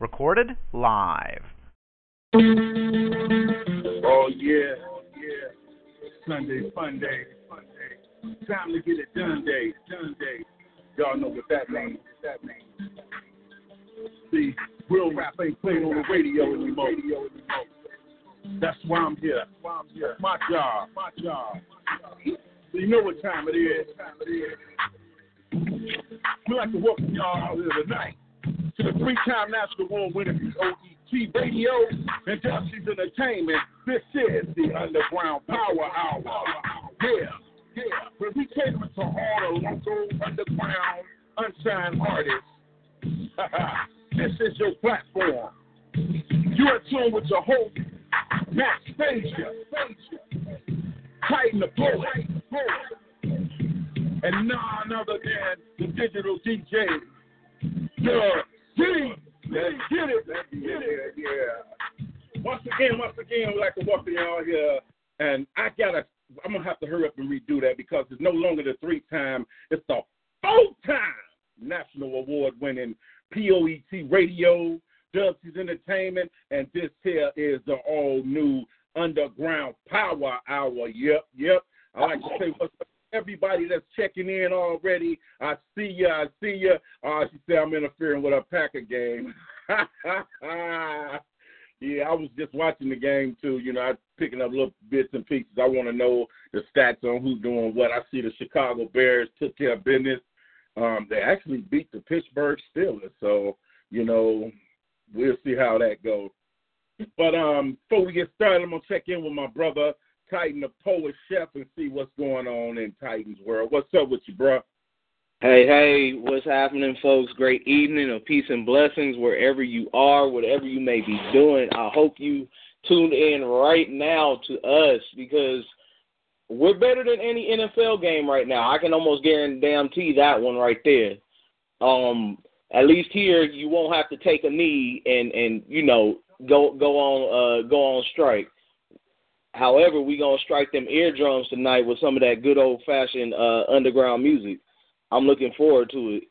Recorded live. Oh, yeah. Yeah. Sunday, fun day. Fun day. Time to get it done day. Done day. Y'all know what that means. That means. See, real rap ain't playing on the radio anymore. That's why I'm here. That's my job. My job. So you know what time it is. Time it is. We like to welcome y'all out here tonight to the three-time national award-winning POET Radio and Dusty's Entertainment. This is the Underground Power Hour. Yeah. Yeah, but we cater to all the local, underground, unsigned artists. this is your platform. You are tuned with your host, Matt Stasia, Titan the Poet, and none other than the digital DJ, D. Let's get it. Get it. Yeah. Once again, once again, we'd like to welcome y'all here. And I gotta I'm gonna have to hurry up and redo that because it's no longer the three time, it's the four time national award winning POET radio, Dubceez Entertainment, and this here is the all new Underground Power Hour. Yep, yep. I like to say what's up everybody that's checking in already. I see you. I see you. Uh, she said I'm interfering with a Packer game. Yeah, I was just watching the game too. You know, I picking up little bits and pieces. I want to know the stats on who's doing what. I see the Chicago Bears took care of business. Um, they actually beat the Pittsburgh Steelers, so you know we'll see how that goes. But um, before we get started, I'm gonna check in with my brother Titan, the poet chef, and see what's going on in Titan's world. What's up with you, bro? Hey, hey, what's happening, folks? Great evening of peace and blessings wherever you are, whatever you may be doing. I hope you tuned in right now to us because we're better than any NFL game right now. I can almost guarantee that one right there. Um, at least here, you won't have to take a knee and and you know go go on uh, go on strike. However, we gonna strike them eardrums tonight with some of that good old fashioned uh, underground music. I'm looking forward to it.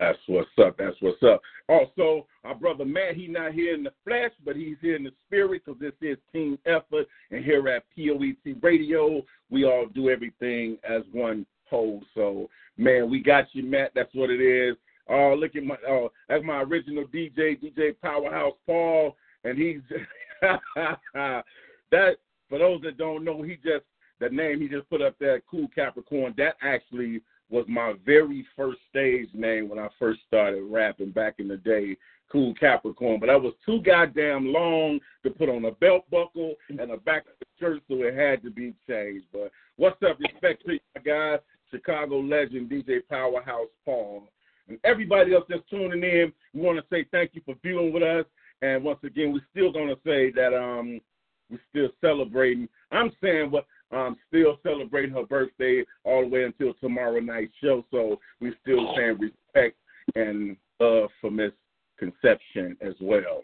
That's what's up. That's what's up. Also, our brother Matt, he's not here in the flesh, but he's here in the spirit because this is team effort. And here at POET Radio, we all do everything as one whole. So, man, we got you, Matt. That's what it is. Oh, look at my, oh, that's my original DJ, DJ Powerhouse Paul. And he's, that, for those that don't know, he just, the name he just put up there, Cool Capricorn, that actually was my very first stage name when I first started rapping back in the day, Cool Capricorn. But I was too goddamn long to put on a belt buckle and a back of the shirt, so it had to be changed. But what's up? Respect to you guys, Chicago legend DJ Powerhouse Paul. And everybody else that's tuning in, we want to say thank you for viewing with us. And once again, we're still going to say that um, we're still celebrating. I'm saying what um, still celebrating her birthday all the way until tomorrow night's show. So we're still saying respect and love for Miss Conception as well.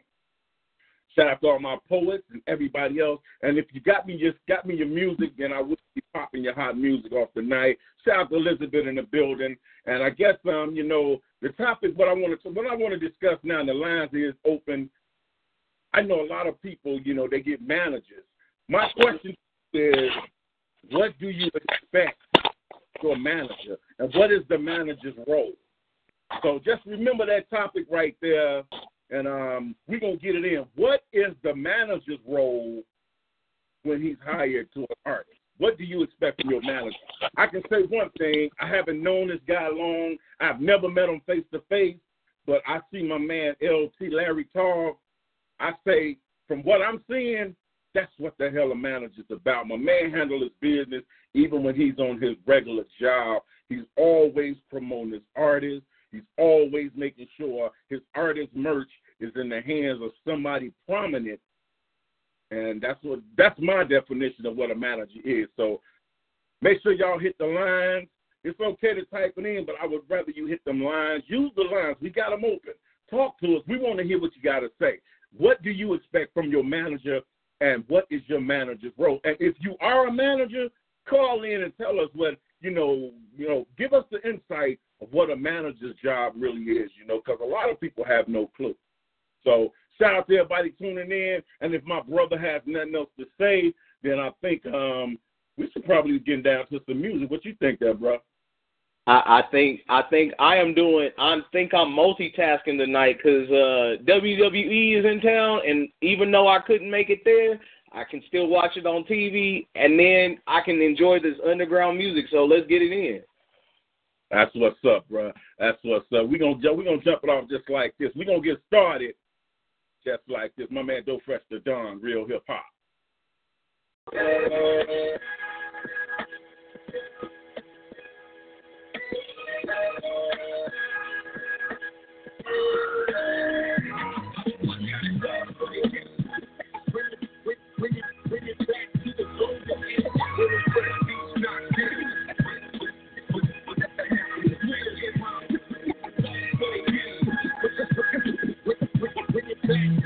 Shout out to all my poets and everybody else. And if you got me just got me your music, then I would be popping your hot music off tonight. Shout out to Elizabeth in the building. And I guess um, you know, the topic what I want to what I want to discuss now, the lines is open. I know a lot of people, you know, they get managers. My question is what do you expect for a manager, and what is the manager's role? So just remember that topic right there, and um, we're gonna get it in. What is the manager's role when he's hired to an artist? What do you expect from your manager? I can say one thing: I haven't known this guy long. I've never met him face to face, but I see my man LT Larry talk. I say, from what I'm seeing, That's what the hell a manager's about. My man handle his business even when he's on his regular job. He's always promoting his artists. He's always making sure his artist merch is in the hands of somebody prominent. And that's what that's my definition of what a manager is. So make sure y'all hit the lines. It's okay to type it in, but I would rather you hit them lines. Use the lines. We got them open. Talk to us. We want to hear what you got to say. What do you expect from your manager, and what is your manager's role? And if you are a manager, call in and tell us what you know. You know, give us the insight of what a manager's job really is. You know, because a lot of people have no clue. So shout out to everybody tuning in. And if my brother has nothing else to say, then I think um, we should probably get down to some music. What you think, there, bro? I, I think I think I am doing. I think I'm multitasking tonight because uh, WWE is in town, and even though I couldn't make it there, I can still watch it on TV, and then I can enjoy this underground music. So let's get it in. That's what's up, bro. That's what's up. We're gonna we gonna jump it off just like this. We're gonna get started just like this. My man Doe Fresh the Don, real hip hop. Thank you.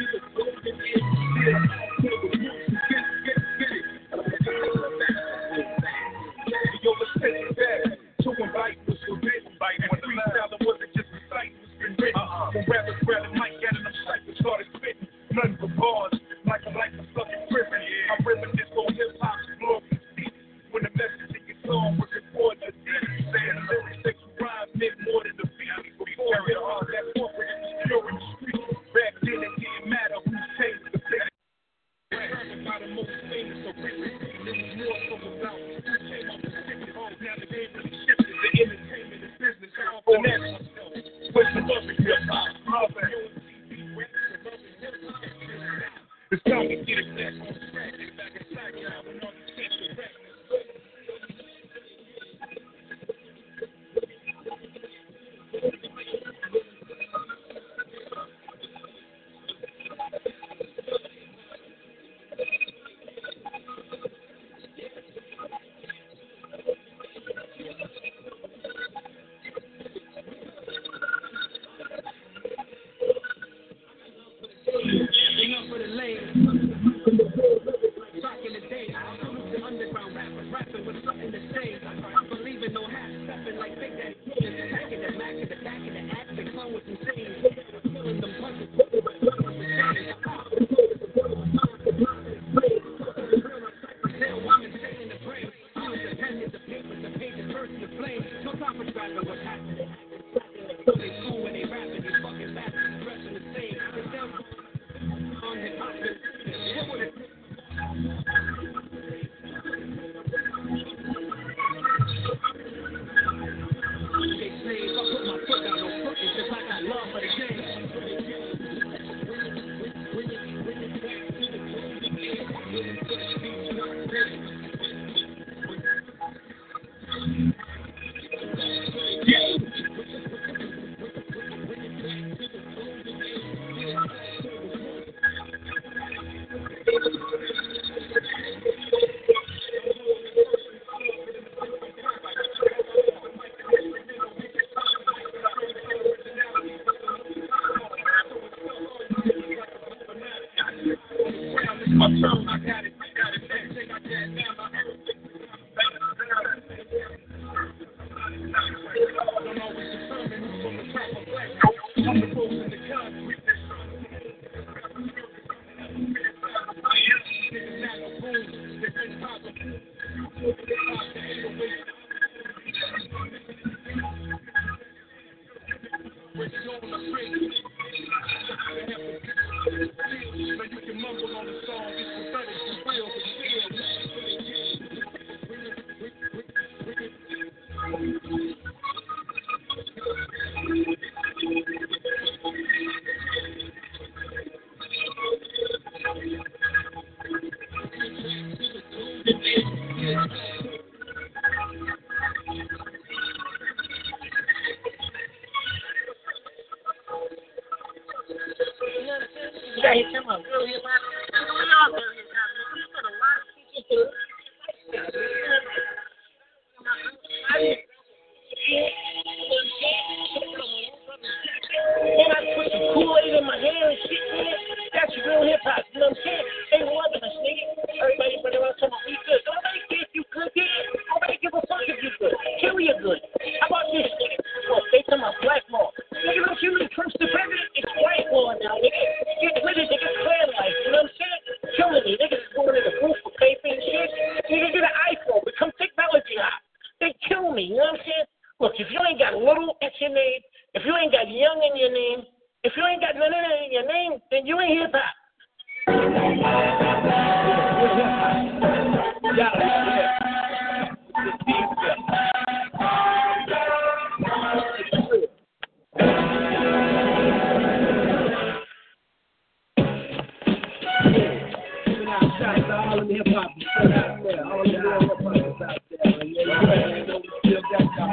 The.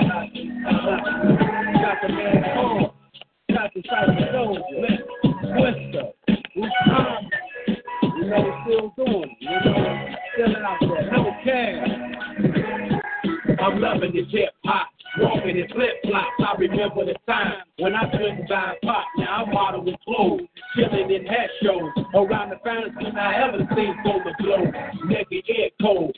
I'm loving this hip hop, walking in flip flops. I remember the time when I couldn't buy pop. Now I'm modeling clothes, chilling in hat shows around the thing I ever seen for the glow. Nigga, air cold,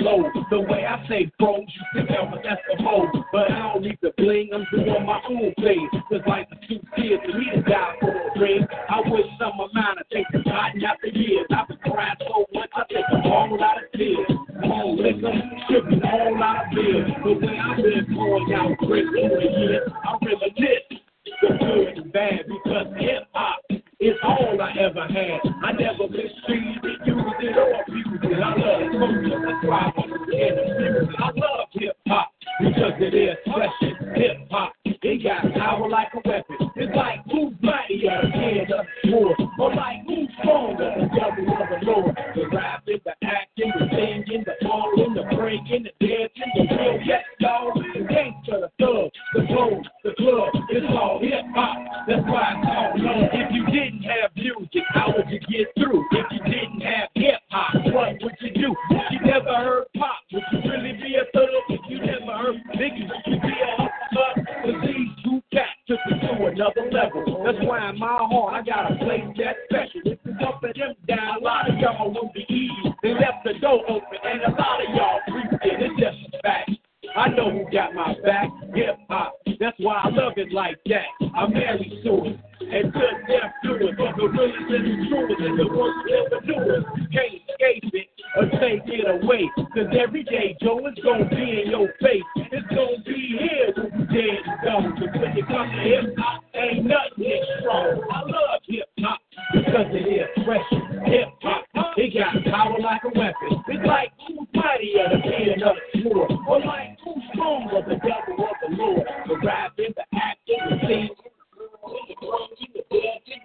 take the. The way I say bros, you think I'm an Eskimo, but I don't need the bling. I'm doing my own thing. Just like the two kids and me to die for a ring. I wish some of mine would take the cotton out the years. I've been crying so much, I take a whole lot of tears. More liquor, shipping a whole lot of beer. The way I've been pouring out great over the years, I reminisce the good and bad because hip hop is all I ever had. I never mistreated it, used it, or abused it. I love culture, why I love hip hop because it is precious. Hip hop, it got power like a weapon. It's like who's mightier, of the war, or like who's stronger, the devil of the Lord. The rapping, the acting, the singing, the falling, the breaking, the dancing, the real yes, y'all. The gangster, the thug, the clothes, the club, it's all hip hop. That's why it's all love. If you didn't have music, how would you get through? If you didn't have hip hop, what would you do? You never heard pop, would you really be a thug? If you never heard niggas, would you be a hustler? Cause these two cats took it to another level. That's why in my heart I got a place that's special. If it's up and them down, a lot of y'all will be easy. They left the door open and a lot of y'all creeped in. It's just a fact. I know who got my back, hip hop. That's why I love it like that. I'm married it. And good death to it. But the realest and the truest and the worst ever do it. Can't escape it or take it away. Cause every day, Joe, it's gonna be in your face. It's gonna be here when you dead and gone. Cause when it comes to hip hop, ain't nothing is strong. I love hip hop because it is precious. Hip hop, it got power like a weapon. It's like who's mightier, the king of the sword. Or like who's stronger, the devil of the Lord. The rapping, the acting, the singing. The dancing, the real yes, y'all. The club, the club, the club. It's no money. for coming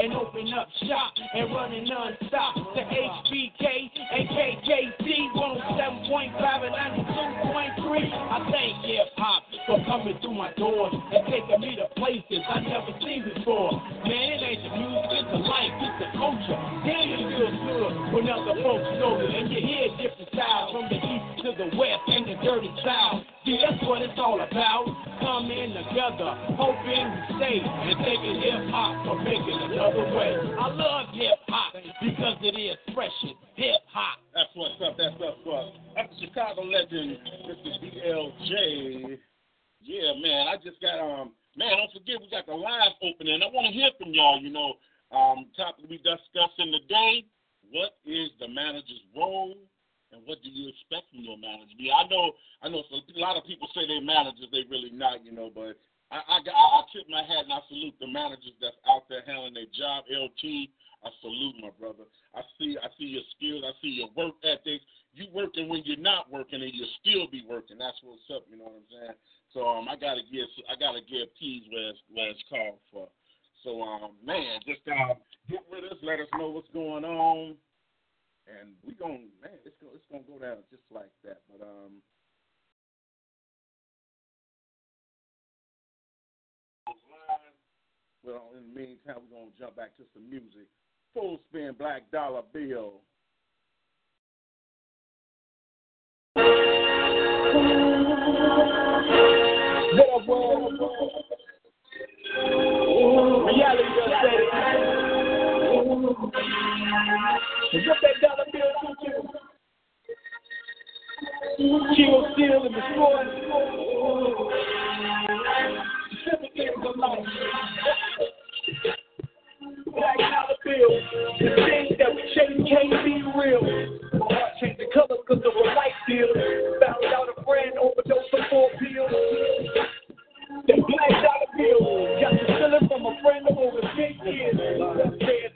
and open up shop and running non-stop to HBK and KKC 107.5 and 92.3. I thank hip hop for coming through my doors and taking me to places I never seen before. Man, it ain't the music, it's the life, it's the culture. Damn, it feels good when other folks know it and you hear different styles from the east to the west and the dirty south. See, that's what it's all about. Coming together, hoping to stay and taking hip hop for making another way. I love hip hop because it is precious. Hip hop. That's what's up. That's what's up. That's the Chicago legend, Mr. DLJ. Yeah, man. I just got um. Man, don't forget we got the live opening. I want to hear from y'all. You know, um, topic we discussing today. What is the manager's role? and what do you expect from your manager? I know, I know, some, a lot of people say they managers, they really not, you know. But I, I, I tip my hat and I salute the managers that's out there handling their job. LT, I salute my brother. I see, I see your skills, I see your work ethic. You working when you're not working, and you still be working. That's what's up. You know what I'm saying? So um, I gotta give, I gotta give P's last last call for. So um, man, just uh, get with us. Let us know what's going on and we going man, it's gonna it's gonna go down just like that. But um, well, in the meantime, we're gonna jump back to some music. Full spin, Black Dollar Bill. What up, world? Reality just said it. And what that dollar bill do to you? Kill, steal, and destroy. The simple things of life. Black dollar bill. The things that we change can't be real. My heart changed the color because of a white deal. Found out a friend overdosed on four pills. That black dollar bill. Got the feeling from a friend over ten years. Upstairs,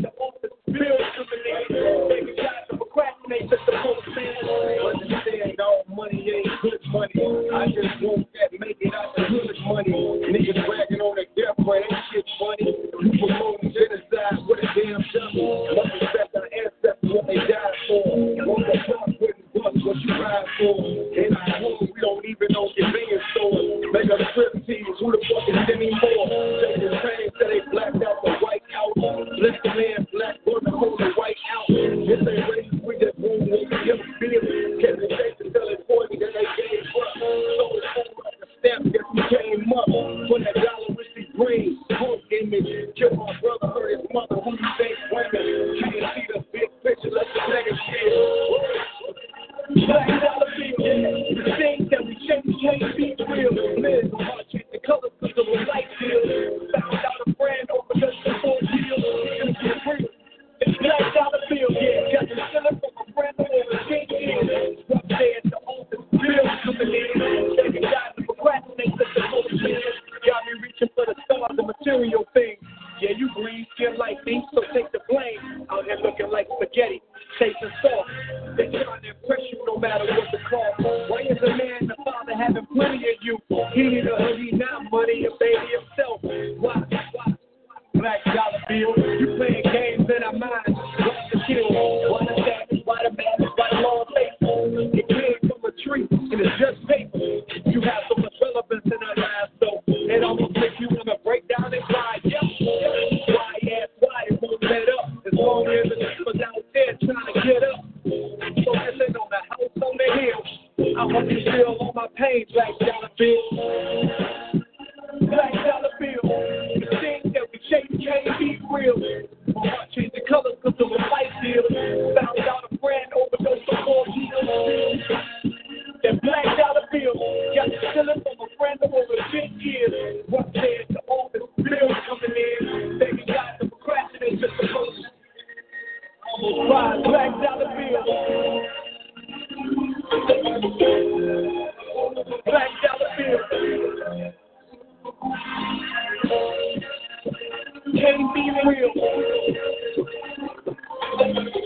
bills to believe. To procrastinate just to post things. But all money, ain't good money. I just want that make out the good money. Niggas bragging on their death, but ain't shit funny. You promoting genocide with a damn dummy. Must respect our ancestors, what they died for. Won't they stop with bus, what you ride for? In our home, we don't even know convenience stores. Make a strip tease, who the fuck is Demi Moore? Taking things that they blacked out the white out. Let the man hold it right out. This ain't race, we just move what we just feel. Can we take that they gave us? So it's all like that we came up for that dollaristic green punk image. Kill my brother or his mother, who you think women? Can't see the big picture, let's just let shit.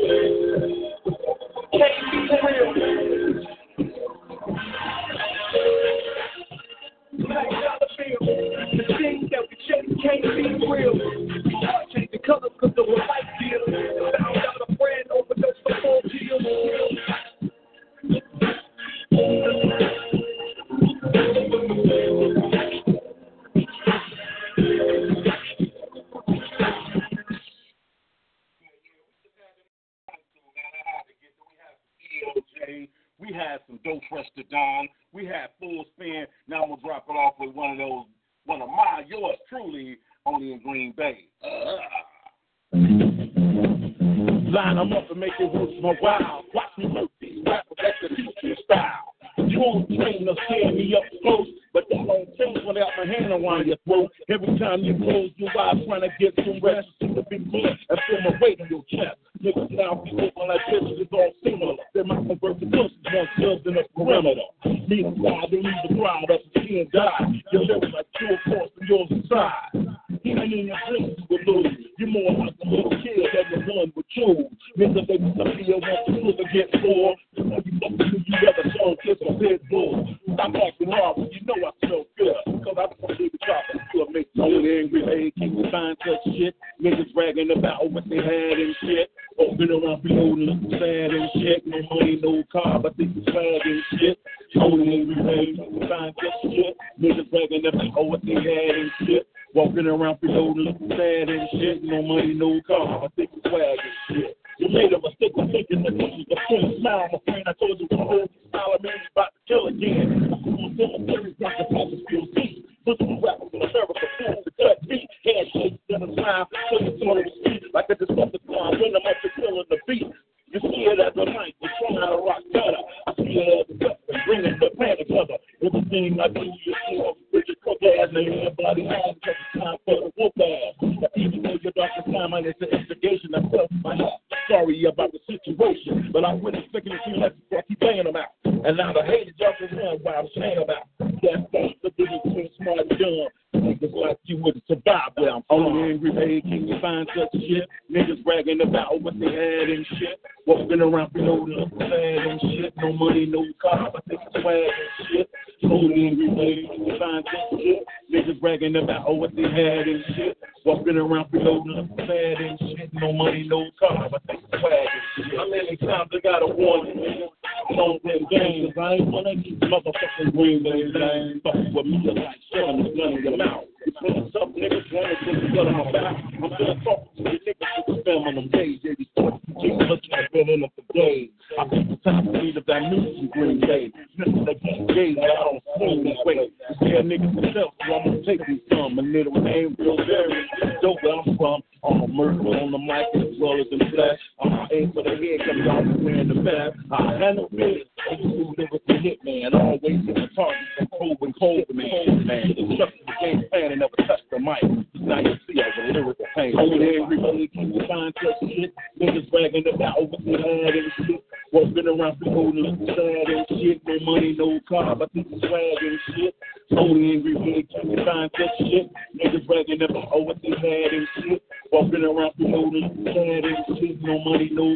Thank you.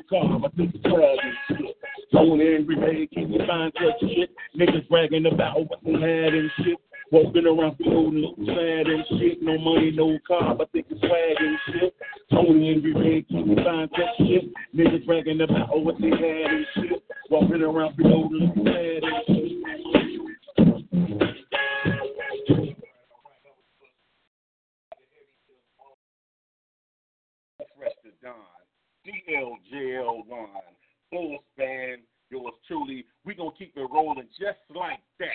Car, but this is swag and shit. Only angry man can you find such shit. Niggas bragging about what they had and shit. Walking around feeling looking sad and shit. No money, no car, but they can swag and shit. Only angry man can you find such shit. Niggas bragging about what they had and shit. Walking around feeling looking sad and shit. Fresh to Don, DLJL1, full span, yours truly. we going to keep it rolling just like that.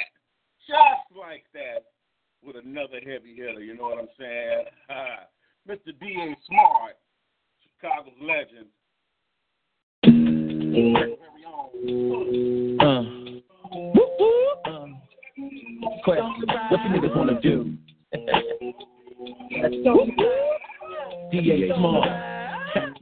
Just like that with another heavy hitter, you know what I'm saying? Mr. D.A. Smart, Chicago's legend. Uh. Um, question. What you niggas wanna do? DA Smart.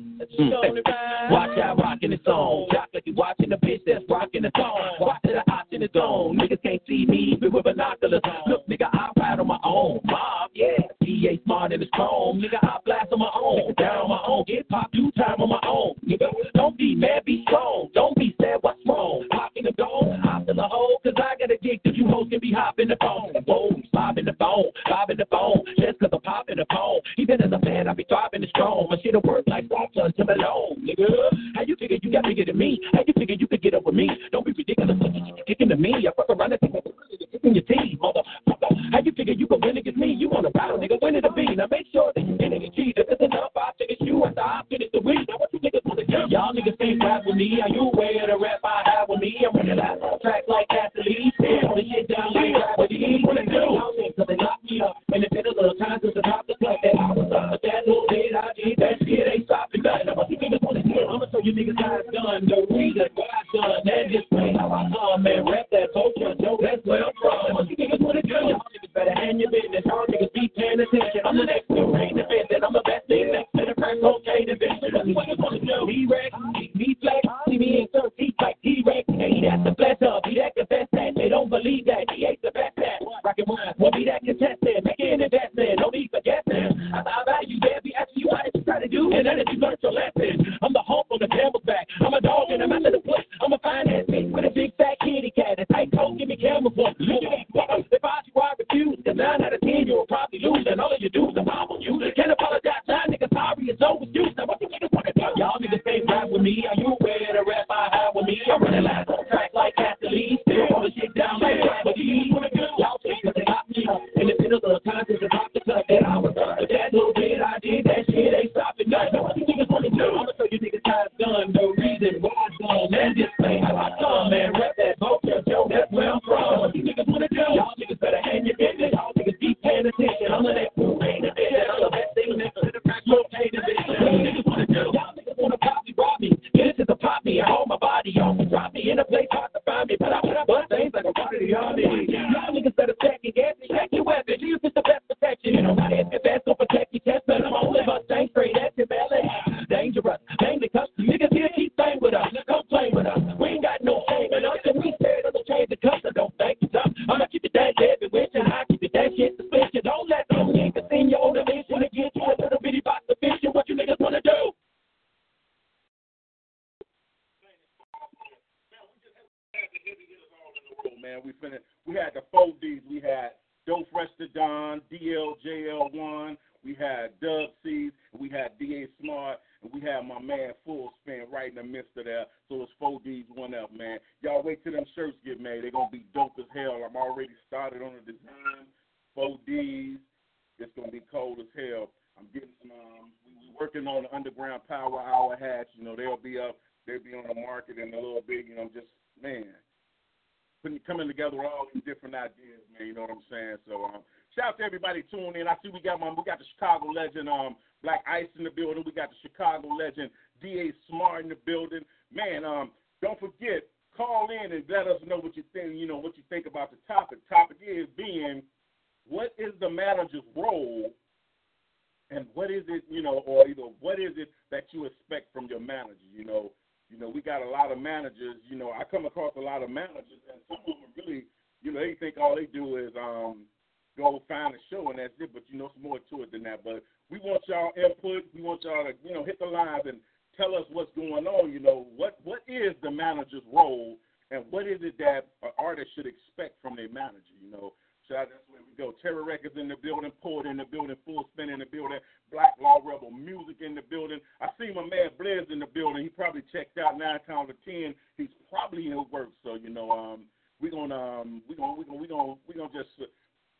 Mm. Watch out, rockin' the song. Jock like you watching the bitch that's rocking the song. Watch the I in the zone. Niggas can't see me even with binoculars. Look, nigga, I ride on my own. Mob, yeah. DA smart in the chrome. Nigga, I blast on my own. Down on my own. Get pop, do time on my own. Nigga, don't be mad, be strong. Don't be sad, what's wrong? Pop in the dome, hop in the hole. Cause I got a dick that you hoes can be hopping the phone. Boom, bob in the phone, bob in the phone. Just cause I'm popping the phone. Even as a man, I be driving the strong. My shit'll work like Stockton to Malone, nigga. How you figure you got bigger than me? How you figure you could get up with me? Don't be ridiculous. Kicking to me. I fuck around and think I'm kicking your team, motherfucker. How you figure you can win against me? You want a battle, nigga. Win it a beat. Now make sure that you get it cheat. If it's enough, I'll you after I finish the week. Niggas? Y'all niggas can't rap with me. Are you aware of the rap I have with me? I'm running out track like Cassidy. Damn, the shit down like gravity. What it do? Cause they locked me up. And it been a little time since the top the club that I was up. But that little bit I did, that shit ain't stopping nothing. You do? I'ma show you niggas how it's done. The reason why I done that just play how I come, man. Rap that culture, yo, that's where I'm from. What you niggas wanna do? Better hand your business. All niggas be paying attention. I'm the next new rain the. I'm the best thing next to the crack cocaine division. What you wanna do. D-Rex, D-Flex, see me in third deep like T-Rex. And he that's the best of, he that the best at. They don't believe that, he ain't the best at. Rocket one, will be that contestant. Make an investment, no need for guessing. I thought about you, Be asking you what you try to do. And then if you learn your lesson, I'm the hump on the devil's back. I'm a dog and I'm out of the place. I'm a finance bitch with a big fat kitty cat. A tight coat, give me camera for. Look at that pride refused. And nine out of ten, you will probably lose. And all of your dudes are on you. Can't apologize. Nine niggas sorry, it's overused. Now what you niggas wanna do? Y'all niggas stay right with me. Are you aware the rap I have with me? I'm running lines on track like athletes. Still all the shit down like gravity. What you wanna do? Y'all think that they got me? And the pin of the conscience about to cut that I was done. But that little bit I did, that shit ain't stopping none. Now what you niggas wanna do? I'ma show you niggas how it's done. No reason why it's done. Man, this thing how I come. Man, rap that vocab, yo, that's where I'm from. What you niggas wanna do? Y'all hand your business. Y'all niggas be paying attention. I'm that fool ain't a bitch. I'm the best thing next to the crack rotating bitch. What you niggas wanna do? Y'all niggas wanna pop me, rob. This is a pop me. I hold my body on. Drop me in a place hard to find me. But I put up bust things like a part of the army. Y'all niggas better second guess me. Check your weapon. Use is the best protection. Know, nobody the best gonna protect your chest. But I'm gonna straight at your belly. Dangerous. Mainly cause niggas here keep playing with us. Come play with us. Man. We finished. We had the four Ds. We had Dope Fresh to Don, DLJL1. We had Dub C's. We had DA Smart. And we had my man Full Spin right in the midst of that. So it's four Ds, one up, man. Y'all wait till them shirts get made. They're gonna be dope as hell. I'm already started on the design. Four Ds. It's gonna be cold as hell. I'm getting some. Um, we, we working on the Underground Power Hour hats. You know they'll be up. They'll be on the market in a little bit. You know, just man putting coming together all these different ideas, man. You know what I'm saying? So um, shout out to everybody tuning in. I see we got my we got the Chicago legend um Black Ice in the building. We got the Chicago legend Da Smart in the building. Man, um, don't forget call in and let us know what you think. You know what you think about the topic. Topic is being what is the manager's role and what is it, you know, or you know, what is it that you expect from your manager? You know, you know, we got a lot of managers. You know, I come across a lot of managers, and some of them really, you know, they think all they do is um, go find a show and that's it. But you know, it's more to it than that. But we want y'all input. We want y'all to, you know, hit the lines and tell us what's going on. You know, what what is the manager's role, and what is it that an artist should expect from their manager? You know, so that's where we go. Terror Records in the building, Port in the building, Full Spin in the building, Black Law Rebel Music in the building. I see my man Blizz in the building. He probably checked out nine times of ten. He's probably in work, so you know, um, we're gonna um, we gonna we gonna we gonna we gonna just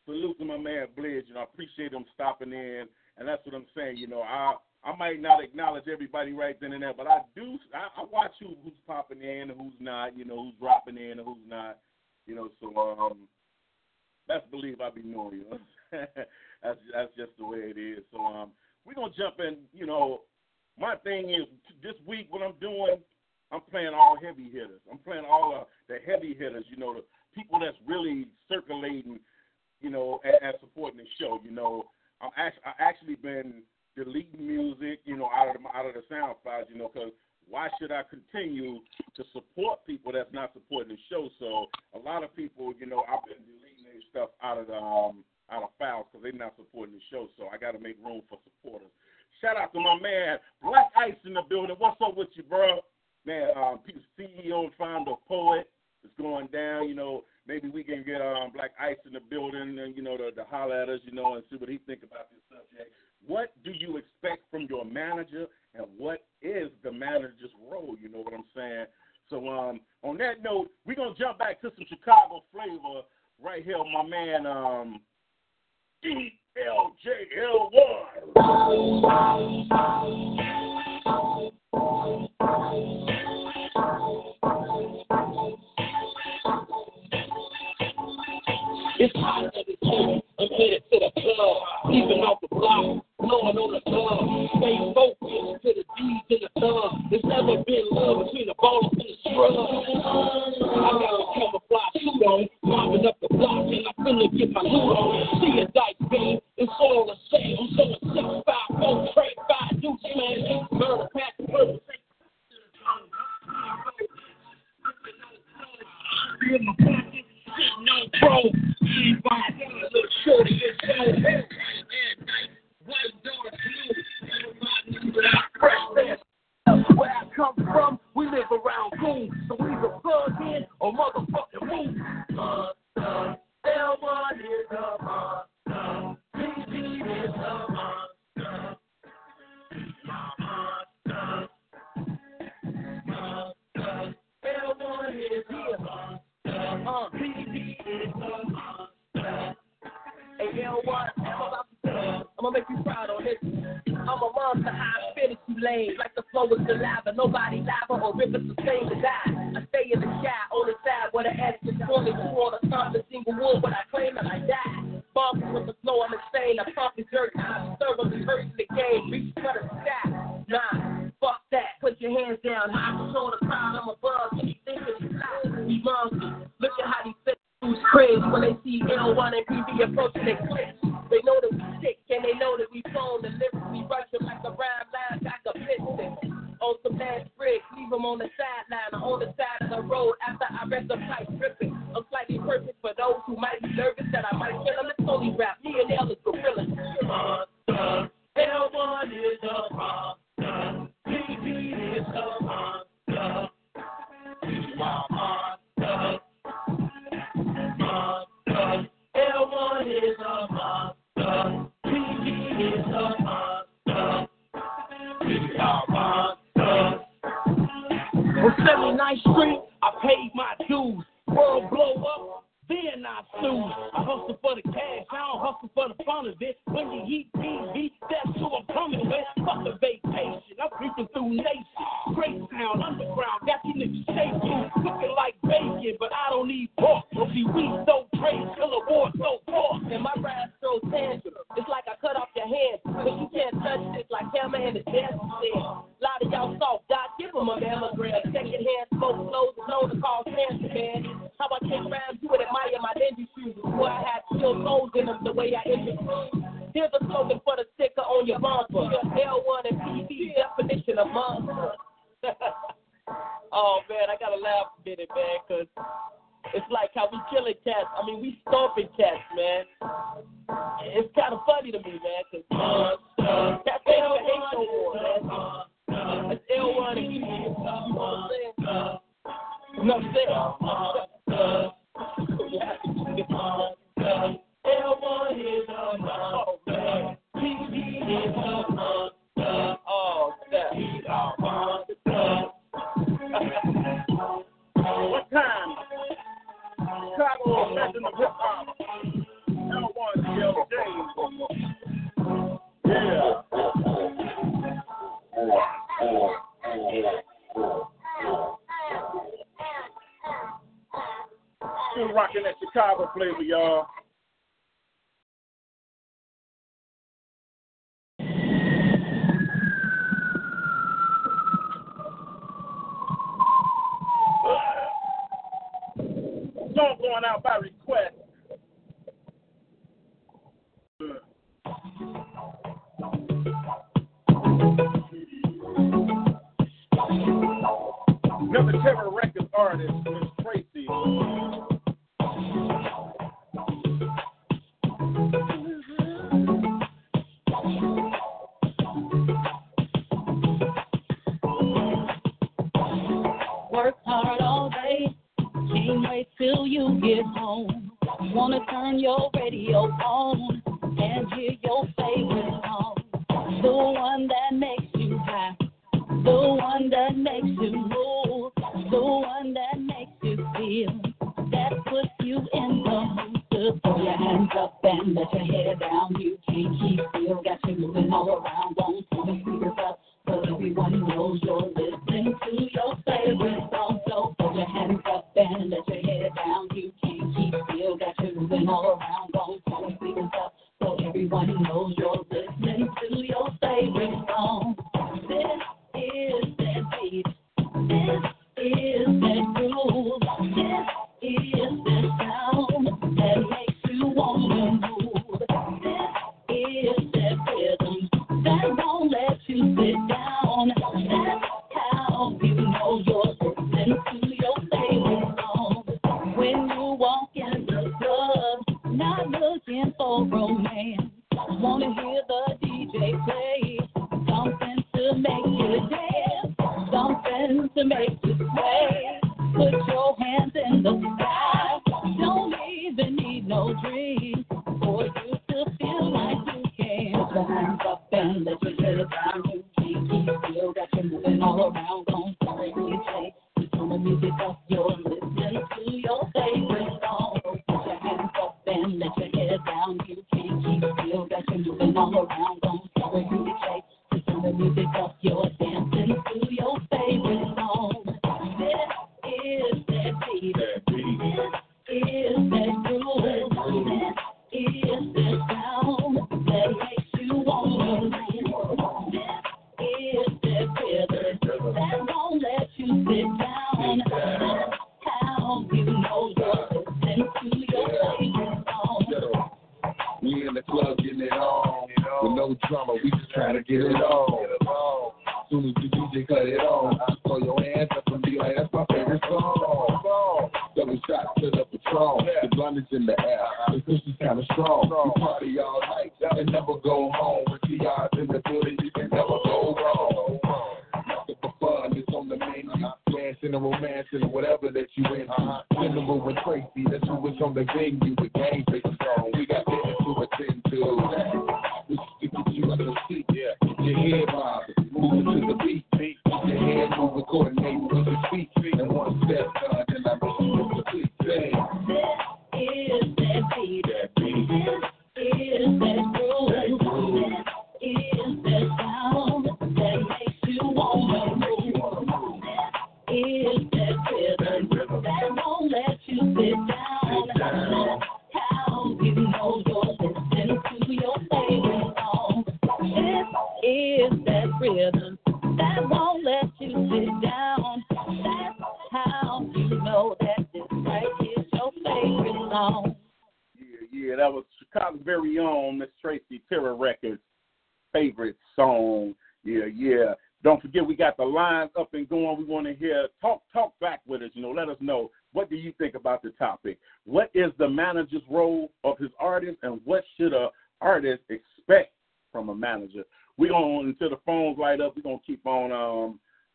salute my man Blizz. You know, I appreciate him stopping in, and that's what I'm saying. You know, I I might not acknowledge everybody right then and there, but I do. I, I watch who, who's popping in and who's not. You know, who's dropping in and who's not. You know, so um best believe I'll be knowing you. that's that's just the way it is. So um, we're gonna jump in. You know, my thing is this week what I'm doing. I'm playing all heavy hitters. I'm playing all uh, the heavy hitters. You know, the people that's really circulating. You know, and, and supporting the show. You know, I'm actually I actually been deleting music. You know, out of the out of the sound files. You know, because why should I continue to support people that's not supporting the show? So a lot of people, you know, I've been deleting their stuff out of the um, out of files because they're not supporting the show. So I got to make room for supporters. Shout out to my man Black Ice in the building. What's up with you, bro? Man, um, CEO founder Poet is going down. You know, maybe we can get um, Black Ice in the building and you know to, to holler at us, you know, and see what he think about this subject. What do you expect from your manager, and what is the manager's role? You know what I'm saying? So um, on that note, we're gonna jump back to some Chicago flavor right here, my man um, DLJL1. It's hot. I'm headed to the club, off the block, blowing on the club. Stay focused to the in the thumb. There's never been love between the and the scrub. I got on, mopping up the block, and I'm finna get my loot on. See a dice game, it's all the same. I'm selling six, five, four, trade, five, deuce, man. Murder, pass, murder. In my pocket, sitting on pro. Three, five, little shorty, it's so White door blue. Fresh Where I come from, we live around goons, so we the plug in or motherfucking move. Monster, L1 is a monster. PG is a monster. Monster, monster. L1 is a monster. Uh, PG is a monster. Hey, L1, I'm know what? I'm gonna make you proud on this. I'm a monster, high finish you lame like the flow is alive, and nobody Mr. State. Work hard all day. Can't wait till you get home. Wanna turn your radio on and hear your favorite song. The one that makes you high. The one that makes you move. The one that makes you feel. That puts you in the mood. So throw your hands up and let your head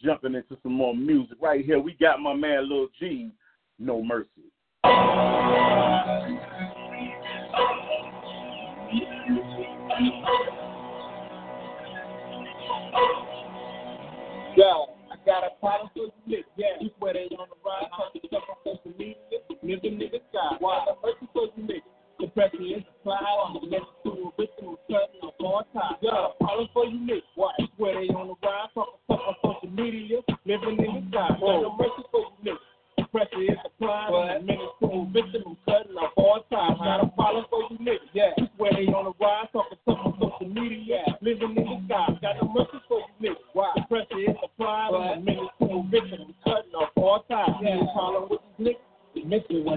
jumping into some more music right here. We got my man Lil G, No Mercy. Yo, I got a problem you, niggas. Yeah, you where they on the ride, talking stuff on social media. Nigga, nigga, sky. Why? Mercy for you, niggas. Pressure is cloud. I'm next to a victim who's cutting off on top. Yo, problem for you, niggas. Why? You where they on the ride, talking stuff on social media. Living in the sky. Got no mercy for you, niggas. Pressure is the cloud. I'm next to a victim who's cutting off on top. Got a problem for you, niggas. Yeah, you where they on the ride, talking stuff on social media. Living in the sky. Got no mercy for you, niggas. Why? Pressure is cloud. I'm next to a victim who's cutting off all time. Yeah, problem with these niggas. They miss me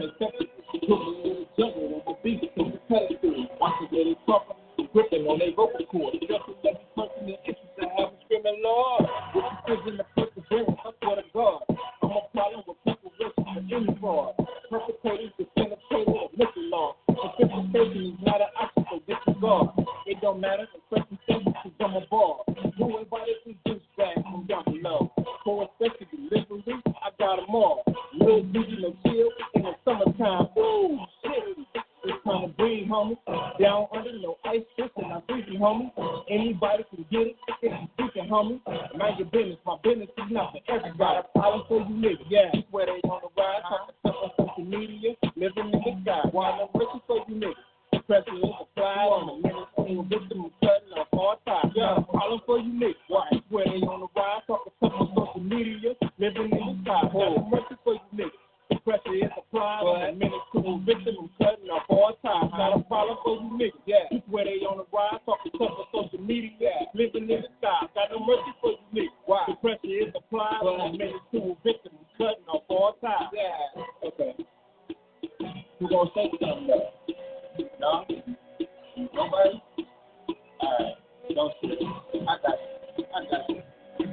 they gripping on their vocal cord. Just as every person in interest to have a screaming Lord. With the prison the perseverance, I swear to God. I'm a problem with people rich for fraud. Perpetrators, defenders, missing law. Participation is not an option disregard. It don't matter homie. Anybody can get it if you freaking, homie. Mind your business, my business is not for everybody. Problem for you niggas, yeah. That's where they on the ride, talking stuff on social media, living in the sky. Why no mercy for you niggas? The pressure is a cloud, I'm a a victim, I'm cutting off all time. Yeah, problem for you niggas. For you niggas. Yeah. Where they on the ride. Talking stuff on social media. Yeah. Living in the sky. Got no mercy for you niggas. Why? The pressure is applied. I'm a menace to a victim. Cutting off all time. Yeah. Okay. Who gonna say something though? No? Nobody? Alright. Don't say it. I got you. I got you.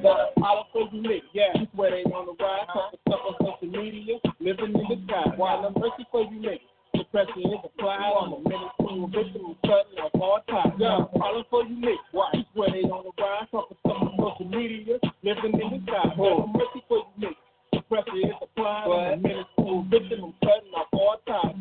Got a problem for you niggas. Yeah. This where they on the ride. Uh-huh. Talking stuff on social media. Living in the sky. Why no mercy for you niggas? The pressure is applied. I'm a menace to victim. I'm cutting off all time. Yeah. Problem for you niggas. Why? Where they on the ride. Talking stuff on social media. Living in the sky. No oh. mercy for you? The pressure is applied. I'm a menace to a victim. I'm cutting off all time.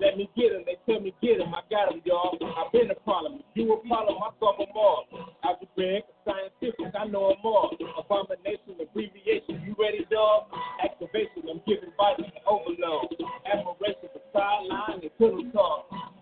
Let me get him. They tell me get him. I got him, y'all. I've been a problem. You a problem. I solve them all. Algebraic, scientific. I know them all. Abomination, abbreviation. You ready, dog? Activation. I'm giving an overload. Admiration for sideline and pillow talk.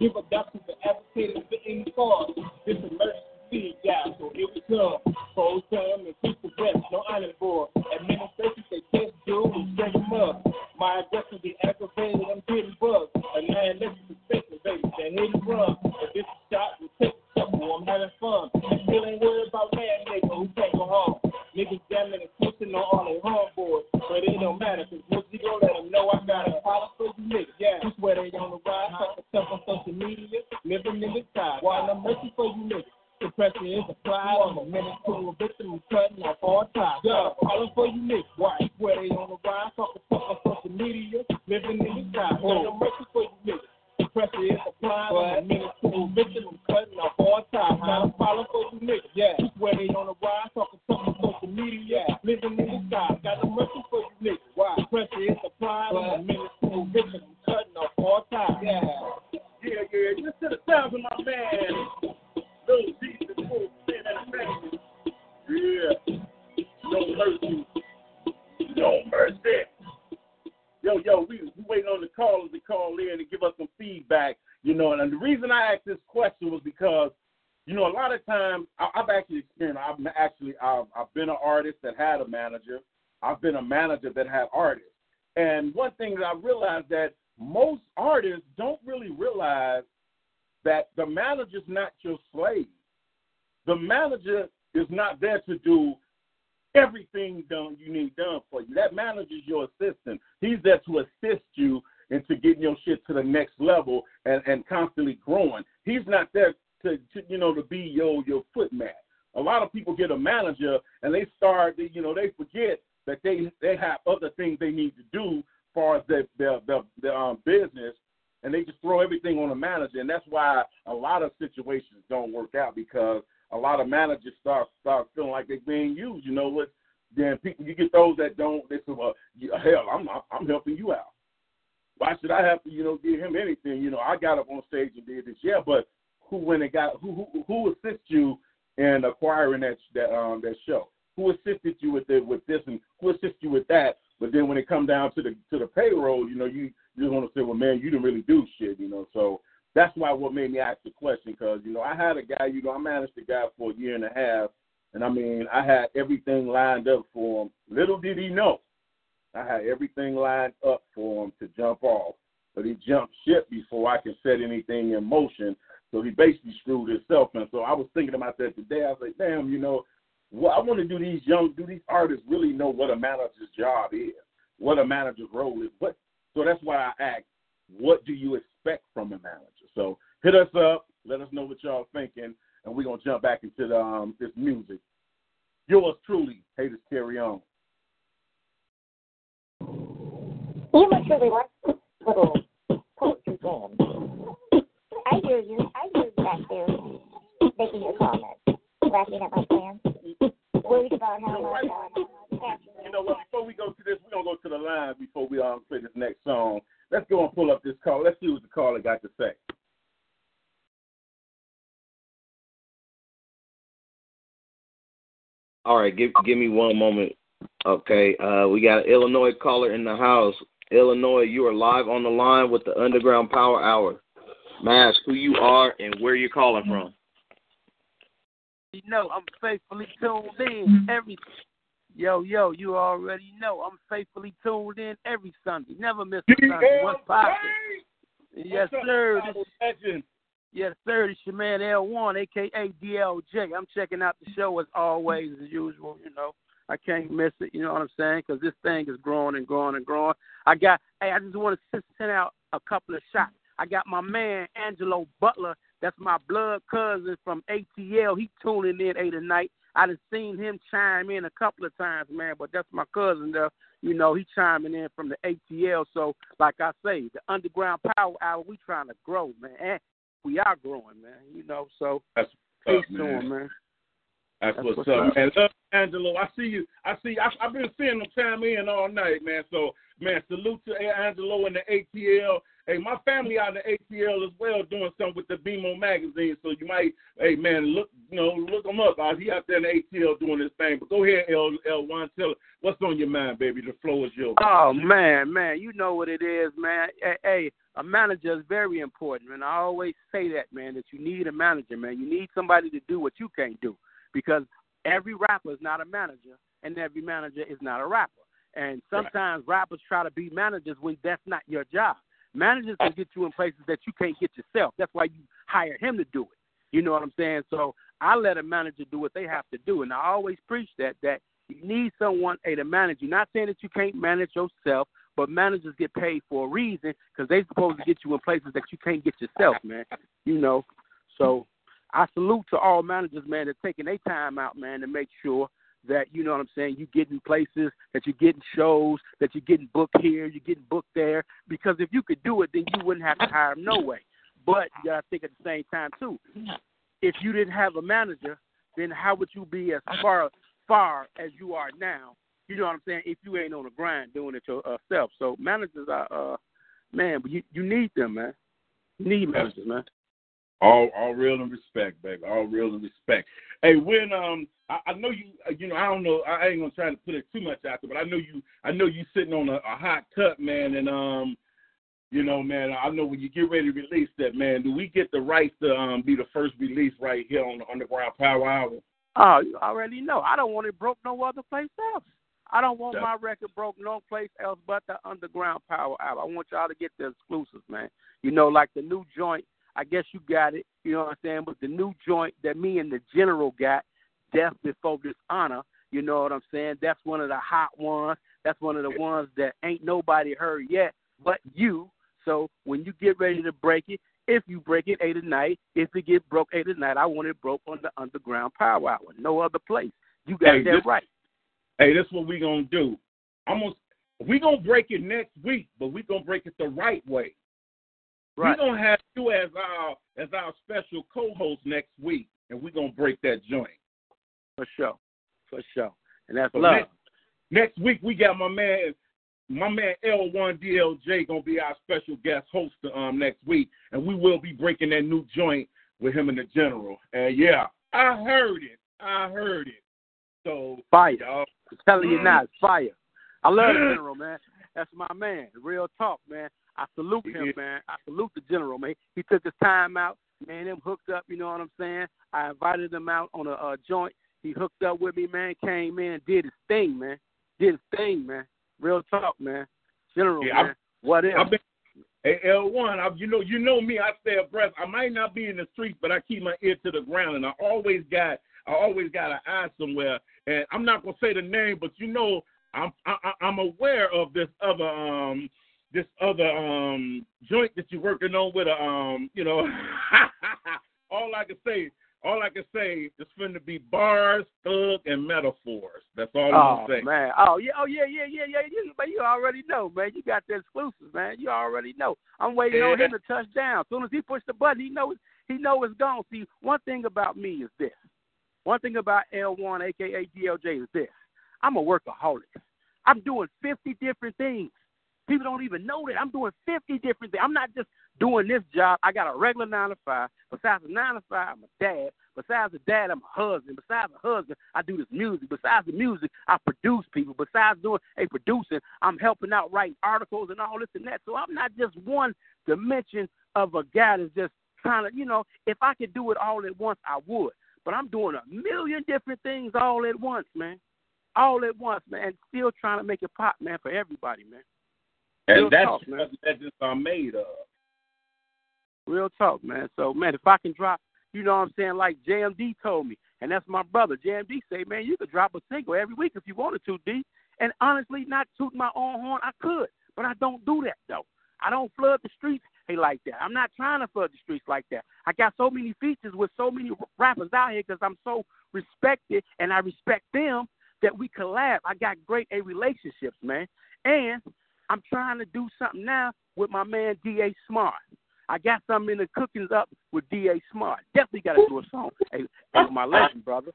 Give a doctor for advocating for any cause. This emergency yeah. So here we come. Full term and peaceful rest. No island board. Administration say test do and straight them up. My I aggressively aggravated, I'm getting bugged. A man listen to spectrum, baby, that hidden run. If this is shot, we take a couple, I'm having fun. Still ain't worried about that nigga who can't go home. Niggas jamming and switching on all their homeboys, but it don't matter, cause the side. Why no mercy for you niggas? The pressure is applied. I'm a minute to a victim. I'm cutting off all ties. Yeah, calling for you niggas. Why? Where they on the rise, talking stuff on social media, living in the sky. Why no mercy for you niggas? The pressure is applied. I'm a minute to a victim. I'm cutting off all ties. Now I'm calling for you niggas. Yeah, where they on the rise, talking stuff on social media, living in the sky. Got no mercy manager that have artists. And one thing that I realized that most artists don't really realize that the manager's not your slave. The manager is not there to do everything done you need done for you. That manager's your assistant. He's there to assist you into getting your shit to the next level and, and constantly growing. He's not there to, to you know to be your your foot mat. A lot of people get a manager and they start you know they forget that they they have other things they need to do as far as their their their, um, business and they just throw everything on a manager, and that's why a lot of situations don't work out because a lot of managers start start feeling like they're being used. You know what? Then people, you get those that don't. They say, "Well, hell, I'm I'm helping you out. Why should I have to, you know, give him anything? You know, I got up on stage and did this, yeah, but who went and got who who who assists you in acquiring that that um that show? Who assisted you with the with this and who assisted you with that? But then when it come down to the to the payroll, you know, you you just want to say, well, man, you didn't really do shit, you know. So that's why what made me ask the question because you know I had a guy, you know, I managed the guy for a year and a half, and I mean I had everything lined up for him. Little did he know, I had everything lined up for him to jump off, but he jumped ship before I could set anything in motion. So he basically screwed himself. And so I was thinking about that today. I was like, damn, you know, well, I want to do these young, do these artists really know what a manager's job is, what a manager's role is, what so that's why I ask, what do you expect from a manager? So hit us up, let us know what y'all thinking, and we're gonna jump back into the, um, this music. Yours truly, haters carry on. You must really like little poetry jam. I hear you. I hear you back there making your comments, laughing at my plans, worried about how much. Uh, You know what? Before we go to this, we're gonna go to the line before we um play this next song. Let's go and pull up this call. Let's see what the caller got to say. All right, give give me one moment. Okay, uh, we got an Illinois caller in the house. Illinois, you are live on the line with the Underground Power Hour. Mask, who you are and where you're calling from. You know, I'm faithfully tuned in mm-hmm. every. Yo, yo, you already know I'm faithfully tuned in every Sunday. Never miss a Sunday. What's poppin'? Yes, sir. This, yes, sir. This your man L1, aka DLJ. I'm checking out the show as always, as usual. You know, I can't miss it. You know what I'm saying? Because this thing is growing and growing and growing. I got. Hey, I just want to send out a couple of shots. I got my man Angelo Butler. That's my blood cousin from ATL. He tuning in eight tonight. I done seen him chime in a couple of times, man. But that's my cousin there. You know, he chiming in from the ATL. So, like I say, the Underground Power Hour, we trying to grow, man. And we are growing, man. You know, so That's peace up, to him, man. That's, That's what's, what's up, up. man. Love Angelo. I see you. I see. I, I've been seeing them chime in all night, man. So, man, salute to Angelo and the ATL. Hey, my family out in the ATL as well doing something with the BMO magazine. So you might, hey, man, look, you know, look them up. Uh, He out there in the ATL doing his thing. But go ahead, L L one. Tell what's on your mind, baby. The flow is yours. Oh man, man, you know what it is, man. Hey, hey, a manager is very important, and I always say that, man, that you need a manager, man. You need somebody to do what you can't do, because every rapper is not a manager, and every manager is not a rapper. And sometimes rappers try to be managers when that's not your job. Managers can get you in places that you can't get yourself. That's why you hire him to do it. You know what I'm saying? So I let a manager do what they have to do, and I always preach that that you need someone a to manage you. Not saying that you can't manage yourself, but managers get paid for a reason because they're supposed to get you in places that you can't get yourself, man. You know, so I salute to all managers, man, that taking their time out, man, to make sure that you know what I'm saying. you're getting places, that you're getting shows, that you're getting booked here, you're getting booked there. Because if you could do it, then you wouldn't have to hire them no way. But you gotta think at the same time too. If you didn't have a manager, then how would you be as far far as you are now? You know what I'm saying? If you ain't on the grind doing it yourself, so managers are, uh, man, you you need them, man. You need managers, man. All all real and respect, baby. All real and respect. Hey, when um, I, I know you. uh, You know, I don't know. I ain't gonna try to put it too much out there, but I know you. I know you sitting on a, a hot cut, man, and um, you know, man. I know when you get ready to release that, man. Do we get the rights to um be the first release right here on the Underground Power Hour? Oh, you already know. I don't want it broke no other place else. I don't want my record broke no place else but the Underground Power Hour. I want y'all to get the exclusives, man. You know, like the new joint. I guess you got it. You know what I'm saying? But the new joint that me and the General got, Death Before Dishonor. You know what I'm saying? That's one of the hot ones. That's one of the ones that ain't nobody heard yet but you. So when you get ready to break it, if you break it eight at night, if it get broke eight at night, I want it broke on the Underground Power Hour. No other place. You got Hey, that this- right. Hey, that's what we gonna do. I'm gonna we gonna break it next week, but we gonna break it the right way. Right. We're gonna have you as our as our special co-host next week, and we're gonna break that joint. For sure. For sure. And that's So love. Next, next week we got my man, my man L1DLJ gonna be our special guest host um next week, and we will be breaking that new joint with him and the general. And yeah, I heard it. I heard it. So Fire. y'all, I'm telling you Mm. now, it's fire. I love the general, man. That's my man. Real talk, man. I salute him, man. I salute the general, man. He took his time out, man. Him hooked up, you know what I'm saying? I invited him out on a uh, joint. He hooked up with me, man. Came in, did his thing, man. Did his thing, man. Real talk, man. General, Yeah, man. I'm- what else? Been Hey L1, I, you know, you know me. I stay abreast. I might not be in the streets, but I keep my ear to the ground, and I always got, I always got an eye somewhere. And I'm not gonna say the name, but you know, I'm, I, I- I'm aware of this other, um, this other um joint that you're working on with a, um, you know, all I can say, all I can say is finna be bars, thug, and metaphors. That's all I'm Oh gonna say. man! Oh yeah! Oh yeah! Yeah! Yeah! Yeah! You, but you already know, man. You got the exclusives, man. You already know. I'm waiting on him to touch down. As soon as he push the button, he knows he know it's gone. See, one thing about me is this. One thing about L1, aka DLJ, is this. I'm a workaholic. I'm doing 50 different things. People don't even know that I'm doing 50 different things. I'm not just doing this job. I got a regular nine to five. Besides the nine to five, I'm a dad. Besides the dad, I'm a husband. Besides the husband, I do this music. Besides the music, I produce people. Besides doing a producing, I'm helping out writing articles and all this and that. So I'm not just one dimension of a guy that's just trying to, you know, if I could do it all at once, I would. But I'm doing a million different things all at once, man. All at once, man. And still trying to make it pop, man, for everybody, man. Real And that's talk, what legends are made of. Real talk, man. So, man, if I can drop, you know what I'm saying, like JMD told me, and that's my brother. JMD say, man, you could drop a single every week if you wanted to, D. And honestly, not tooting my own horn, I could, but I don't do that though. I don't flood the streets hey, like that. I'm not trying to flood the streets like that. I got so many features with so many rappers out here because I'm so respected and I respect them that we collab. I got great A relationships, man. And I'm trying to do something now with my man D.A. Smart. I got something in the cookings up with D.A. Smart. Definitely got to do a song. Hey, hey, my legend, brother.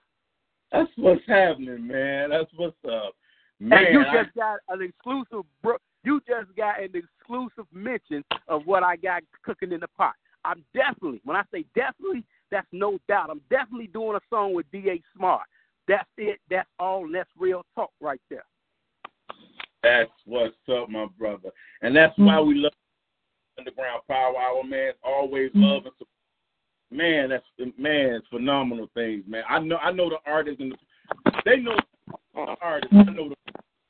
That's what's happening, man. That's what's up, man. and you I- just got an exclusive. Bro- you just got an exclusive mention of what I got cooking in the pot. I'm definitely, when I say definitely, that's no doubt. I'm definitely doing a song with D.A. Smart. That's it. That's all. And that's real talk right there. That's what's up, my brother. And that's why mm. we love Underground Power Hour, man. Always mm. love and support. Man, that's man, it's phenomenal things, man. I know I know the artists and the, they know the artists. I know the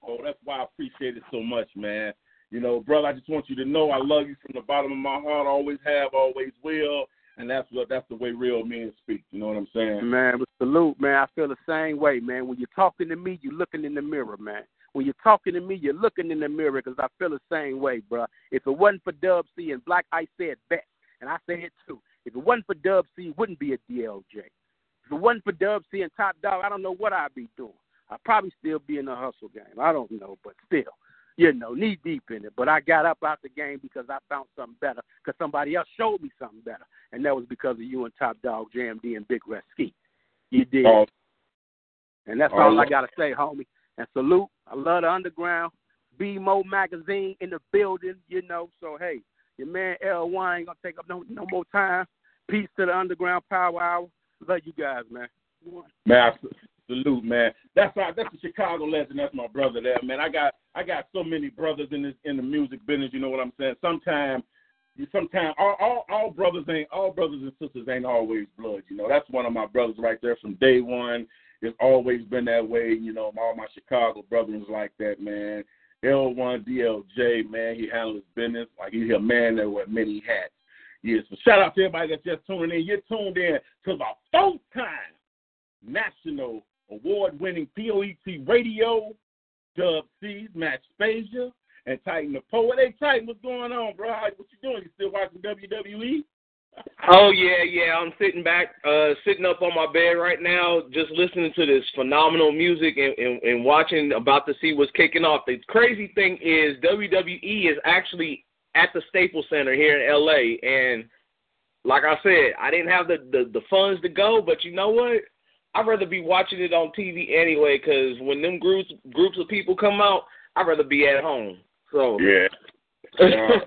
Oh, that's why I appreciate it so much, man. You know, brother, I just want you to know I love you from the bottom of my heart. Always have, always will, and that's what that's the way real men speak. You know what I'm saying? Man, salute, man. I feel the same way, man. When you're talking to me, you're looking in the mirror, man. When you're talking to me, you're looking in the mirror because I feel the same way, bro. If it wasn't for Dub C and Black Ice said best, and I say it too. If it wasn't for Dub C, it wouldn't be a DLJ. If it wasn't for Dub C and Top Dog, I don't know what I'd be doing. I'd probably still be in the hustle game. I don't know, but still, you know, knee deep in it. But I got up out the game because I found something better, because somebody else showed me something better, and that was because of you and Top Dog, JMD, and Big Red Ski. You did. Oh. And that's Oh, all I gotta say, homie. And salute. I love the underground. B Mo magazine in the building, you know. So hey, your man L Y ain't gonna take up no no more time. Peace to the underground power hour. Love you guys, man. Man, salute, man. That's our, that's the Chicago legend. That's my brother there, man. I got I got so many brothers in this in the music business. You know what I'm saying? Sometimes, sometimes all, all all brothers ain't all brothers and sisters ain't always blood. You know, that's one of my brothers right there from day one. It's always been that way. You know, all my Chicago brothers like that, man. L1 DLJ, man, he handles business like he's a man that wear many hats. Yes, so shout out to everybody that's just tuning in. You're tuned in to the fourth time national award-winning POET radio, Dub C's, Match Phasia, and Titan the Poet. Hey, Titan, what's going on, bro? What you doing? You still watching? WWE? Oh yeah, yeah. I'm sitting back, uh, sitting up on my bed right now, just listening to this phenomenal music and, and, and watching, about to see what's kicking off. The crazy thing is WWE is actually at the Staples Center here in LA, and like I said, I didn't have the the, the funds to go, but you know what? I'd rather be watching it on TV anyway, because when them groups groups of people come out, I'd rather be at home. So Yeah. Uh,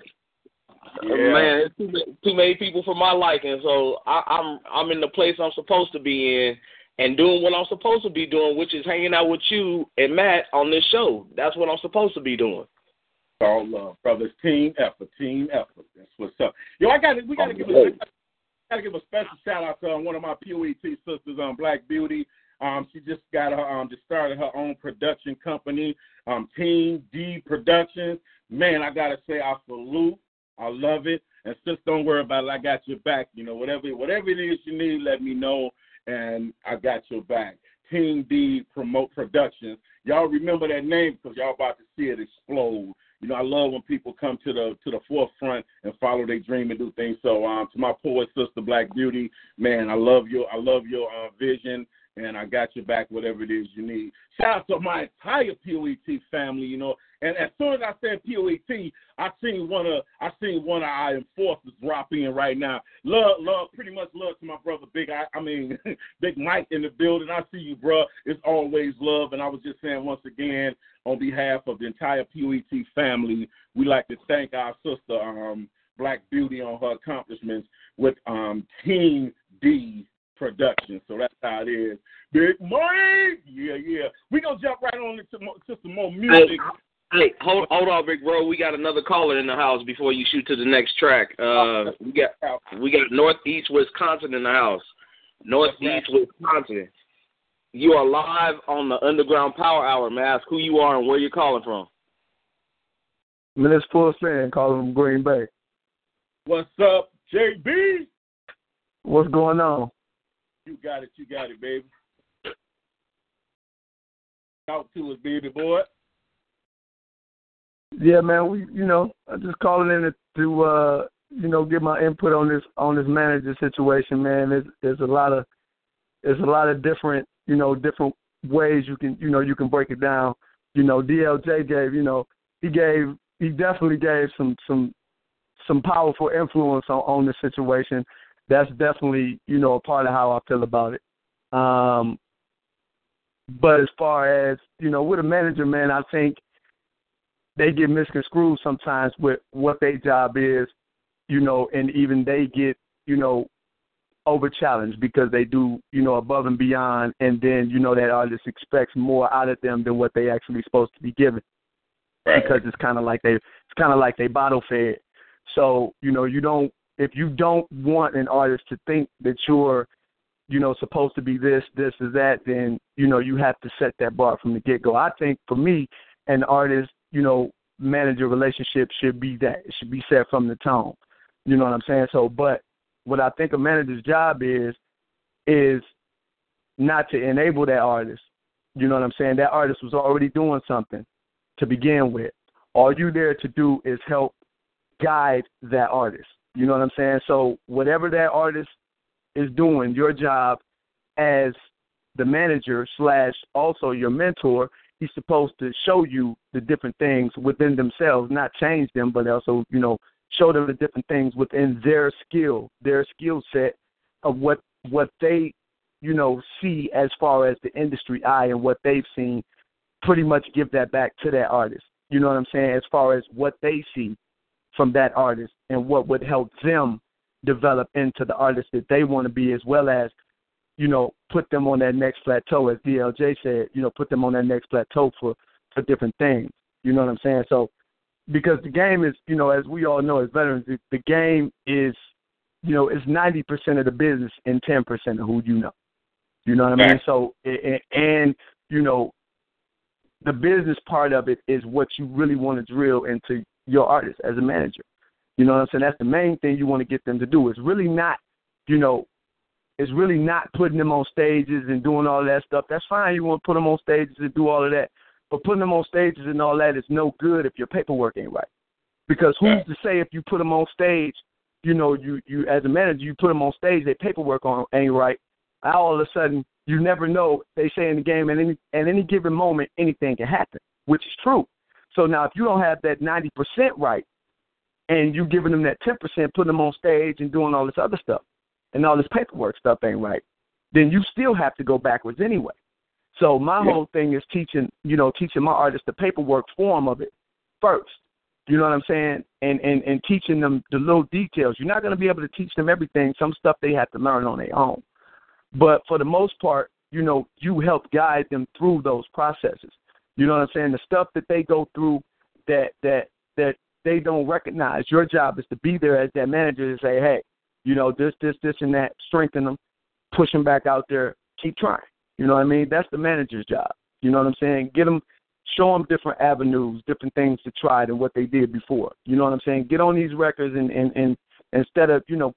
Man, it's too, too many people for my liking. So I, I'm I'm in the place I'm supposed to be in and doing what I'm supposed to be doing, which is hanging out with you and Matt on this show. That's what I'm supposed to be doing. All love, brothers. Team effort, team effort. That's what's up. Yo, I got we got to give a got to give a special shout out to um, one of my POET sisters, um, Black Beauty. Um, she just got her um, just started her own production company, um, Team D Productions. Man, I gotta say, I salute. I love it. And sis, don't worry about it. I got your back. You know, whatever whatever it is you need, let me know, and I got your back. Team D Promote Productions. Y'all remember that name because y'all about to see it explode. You know, I love when people come to the to the forefront and follow their dream and do things. So, um, to my poet sister, Black Beauty, man, I love your I love your uh, vision, and I got your back. Whatever it is you need. Shout out to my entire POET family. You know, and as soon as I said POET, I seen one of I seen one of our enforcers drop in right now. Love, love, pretty much love to my brother Big. I, I mean, Big Mike in the building. I see you, bro. It's always love. And I was just saying once again, on behalf of the entire POET family, we like to thank our sister um, Black Beauty on her accomplishments with um, Team D Productions. So that's how it is. Big Mike, yeah, yeah. We gonna jump right on into mo- to some more music. Hey, hold hold on, big bro. We got another caller in the house before you shoot to the next track. Uh, we got we got Northeast Wisconsin in the house. Northeast Wisconsin. You are live on the Underground Power Hour. May I ask who you are and where you're calling from? Man, it's full send calling from Green Bay. What's up, JB? What's going on? You got it, you got it, baby. Talk to us, baby boy. Yeah, man, we you know, I'm just calling in to, uh you know, get my input on this on this manager situation, man. There's there's a lot of there's a lot of different, you know, different ways you can you know, you can break it down. You know, DLJ gave, you know, he gave he definitely gave some some some powerful influence on, on the situation. That's definitely, you know, a part of how I feel about it. Um but as far as, you know, with a manager, man, I think they get misconstrued sometimes with what their job is, you know, and even they get, you know, over challenged because they do, you know, above and beyond and then, you know, that artist expects more out of them than what they actually supposed to be given. Because it's kinda like they it's kinda like they bottle fed. So, you know, you don't if you don't want an artist to think that you're you know, supposed to be this, this, or that, then, you know, you have to set that bar from the get go. I think for me, an artist, you know, manager relationship should be that. It should be set from the tone. You know what I'm saying? So, but what I think a manager's job is is not to enable that artist. You know what I'm saying? That artist was already doing something to begin with. All you there to do is help guide that artist. You know what I'm saying? So whatever that artist is doing, your job as the manager slash also your mentor, he's supposed to show you the different things within themselves, not change them, but also, you know, show them the different things within their skill, their skill set of what what they, you know, see as far as the industry eye and what they've seen, pretty much give that back to that artist. You know what I'm saying? As far as what they see from that artist and what would help them develop into the artist that they want to be as well as you know put them on that next plateau as DLJ said you know put them on that next plateau for for different things. You know what I'm saying? So because the game is you know as we all know as veterans the, the game is you know it's 90% of the business and 10% of who you know. You know what I mean? So and, and you know the business part of it is what you really want to drill into your artist as a manager. You know what I'm saying? That's the main thing you want to get them to do. It's really not, you know, it's really not putting them on stages and doing all that stuff. That's fine. You want to put them on stages and do all of that. But putting them on stages and all that is no good if your paperwork ain't right. Because who's to say if you put them on stage, you know, you you as a manager, you put them on stage, their paperwork on ain't right. All of a sudden, you never know. They say in the game, at any at any given moment, anything can happen, which is true. So now, if you don't have that ninety percent right, and you're giving them that ten percent, putting them on stage and doing all this other stuff, and all this paperwork stuff ain't right, then you still have to go backwards anyway. So my yeah. whole thing is teaching, you know, teaching my artists the paperwork form of it first. You know what I'm saying? And and and teaching them the little details. You're not going to be able to teach them everything. Some stuff they have to learn on their own. But for the most part, you know, you help guide them through those processes. You know what I'm saying? The stuff that they go through that that that they don't recognize. Your job is to be there as that manager to say, hey, you know, this, this, this, and that. Strengthen them, push them back out there. Keep trying. You know what I mean? That's the manager's job. You know what I'm saying? Get them, show them different avenues, different things to try than what they did before. You know what I'm saying? Get on these records and and and instead of you know,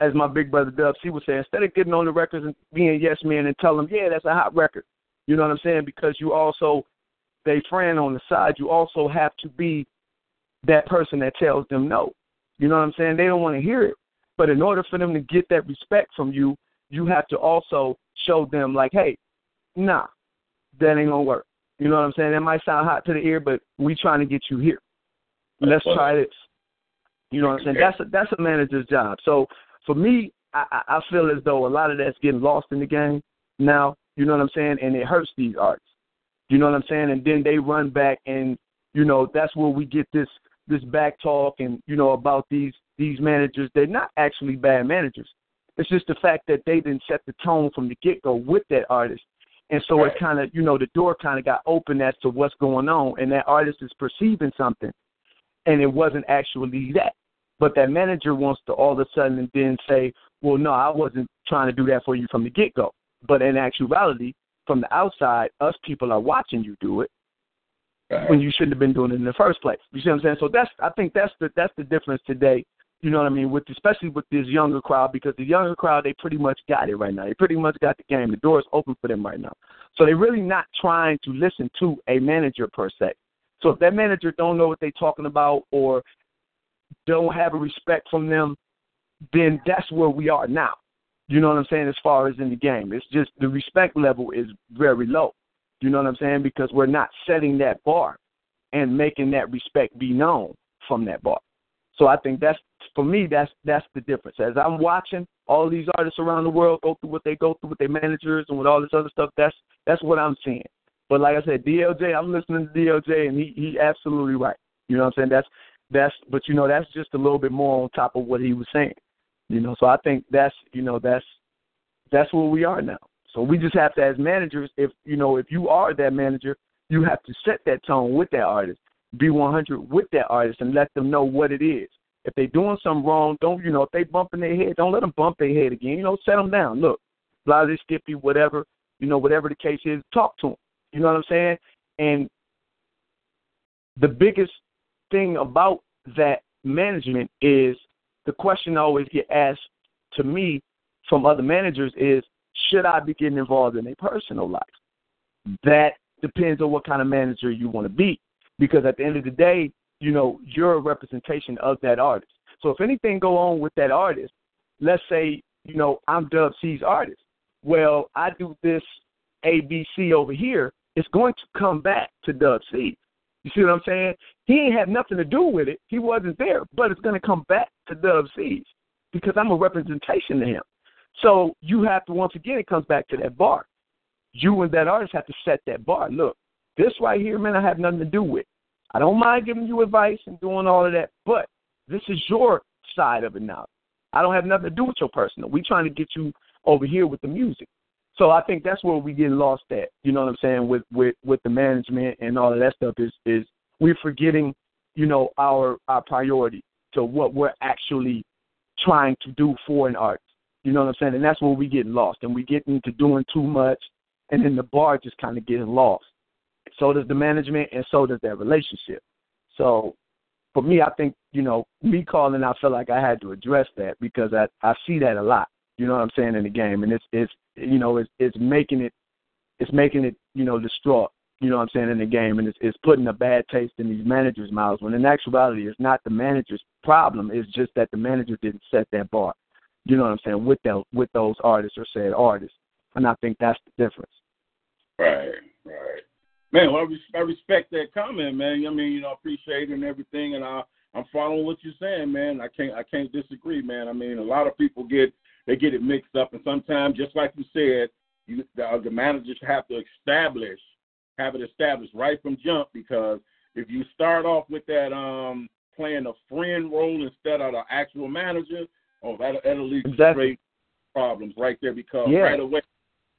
as my big brother Dubs, he would say, instead of getting on the records and being yes man and tell them, yeah, that's a hot record. You know what I'm saying? Because you also, they friend on the side, you also have to be that person that tells them no. You know what I'm saying? They don't want to hear it. But in order for them to get that respect from you, you have to also show them like, hey, nah, that ain't gonna work. You know what I'm saying? That might sound hot to the ear, but we trying to get you here. Let's try this. You know what I'm saying? That's a that's a manager's job. So for me, I, I feel as though a lot of that's getting lost in the game now. You know what I'm saying? And it hurts these artists. You know what I'm saying? And then they run back and you know, that's where we get this this back talk and, you know, about these these managers. They're not actually bad managers. It's just the fact that they didn't set the tone from the get go with that artist. And so right. it kind of, you know, the door kind of got open as to what's going on, and that artist is perceiving something, and it wasn't actually that. But that manager wants to all of a sudden then say, well, no, I wasn't trying to do that for you from the get go. But in actuality, from the outside, us people are watching you do it right. when you shouldn't have been doing it in the first place. You see what I'm saying? So that's I think that's the that's the difference today. You know what I mean? With especially with this younger crowd because the younger crowd they pretty much got it right now. They pretty much got the game. The door is open for them right now. So they're really not trying to listen to a manager per se. So if that manager don't know what they're talking about or don't have a respect from them, then that's where we are now. You know what I'm saying? As far as in the game, it's just the respect level is very low. You know what I'm saying? Because we're not setting that bar and making that respect be known from that bar. So I think that's for me. That's that's the difference. As I'm watching all these artists around the world go through what they go through with their managers and with all this other stuff, that's that's what I'm seeing. But like I said, DLJ, I'm listening to DLJ, and he he absolutely right. You know what I'm saying? That's that's but you know that's just a little bit more on top of what he was saying. You know, so I think that's you know that's that's where we are now. So we just have to, as managers, if you know, if you are that manager, you have to set that tone with that artist, be 100 with that artist, and let them know what it is. If they're doing something wrong, don't you know? If they bumping their head, don't let them bump their head again. You know, set them down. Look, Blase, Skippy, whatever, you know, whatever the case is, talk to them. You know what I'm saying? And the biggest thing about that management is the question I always get asked to me from other managers is should I be getting involved in a personal life? That depends on what kind of manager you want to be. Because at the end of the day, you know, you're a representation of that artist. So if anything go on with that artist, let's say, you know, I'm Dubceez artist. Well, I do this ABC over here, it's going to come back to Dub C. You see what I'm saying? He ain't had nothing to do with it. He wasn't there, but it's going to come back to Dub C's because I'm a representation to him. So you have to once again it comes back to that bar. You and that artist have to set that bar. Look, this right here, man, I have nothing to do with. I don't mind giving you advice and doing all of that, but this is your side of it now. I don't have nothing to do with your personal. We trying to get you over here with the music. So I think that's where we get lost at. You know what I'm saying with with with the management and all of that stuff is is we're forgetting, you know, our our priority to what we're actually trying to do for an artist. You know what I'm saying? And that's where we get lost and we get into doing too much and then the bar just kind of getting lost. So does the management and so does that relationship. So for me, I think, you know, me calling, I felt like I had to address that because I, I see that a lot. You know what I'm saying in the game, and it's it's you know it's it's making it it's making it you know distraught. You know what I'm saying in the game, and it's it's putting a bad taste in these managers' mouths. When in actuality, it's not the manager's problem. It's just that the manager didn't set that bar. You know what I'm saying with that with those artists or said artists, and I think that's the difference. Right, right. Man, well, I, res- I respect that comment, man. I mean, you know, I appreciate it and everything, and I I'm following what you're saying, man. I can't I can't disagree, man. I mean, a lot of people get they get it mixed up, and sometimes, just like you said, you, the, the managers have to establish, have it established right from jump, because if you start off with that um playing a friend role instead of the actual manager, oh, that that'll lead to Exactly. straight problems right there. Because Yeah. right away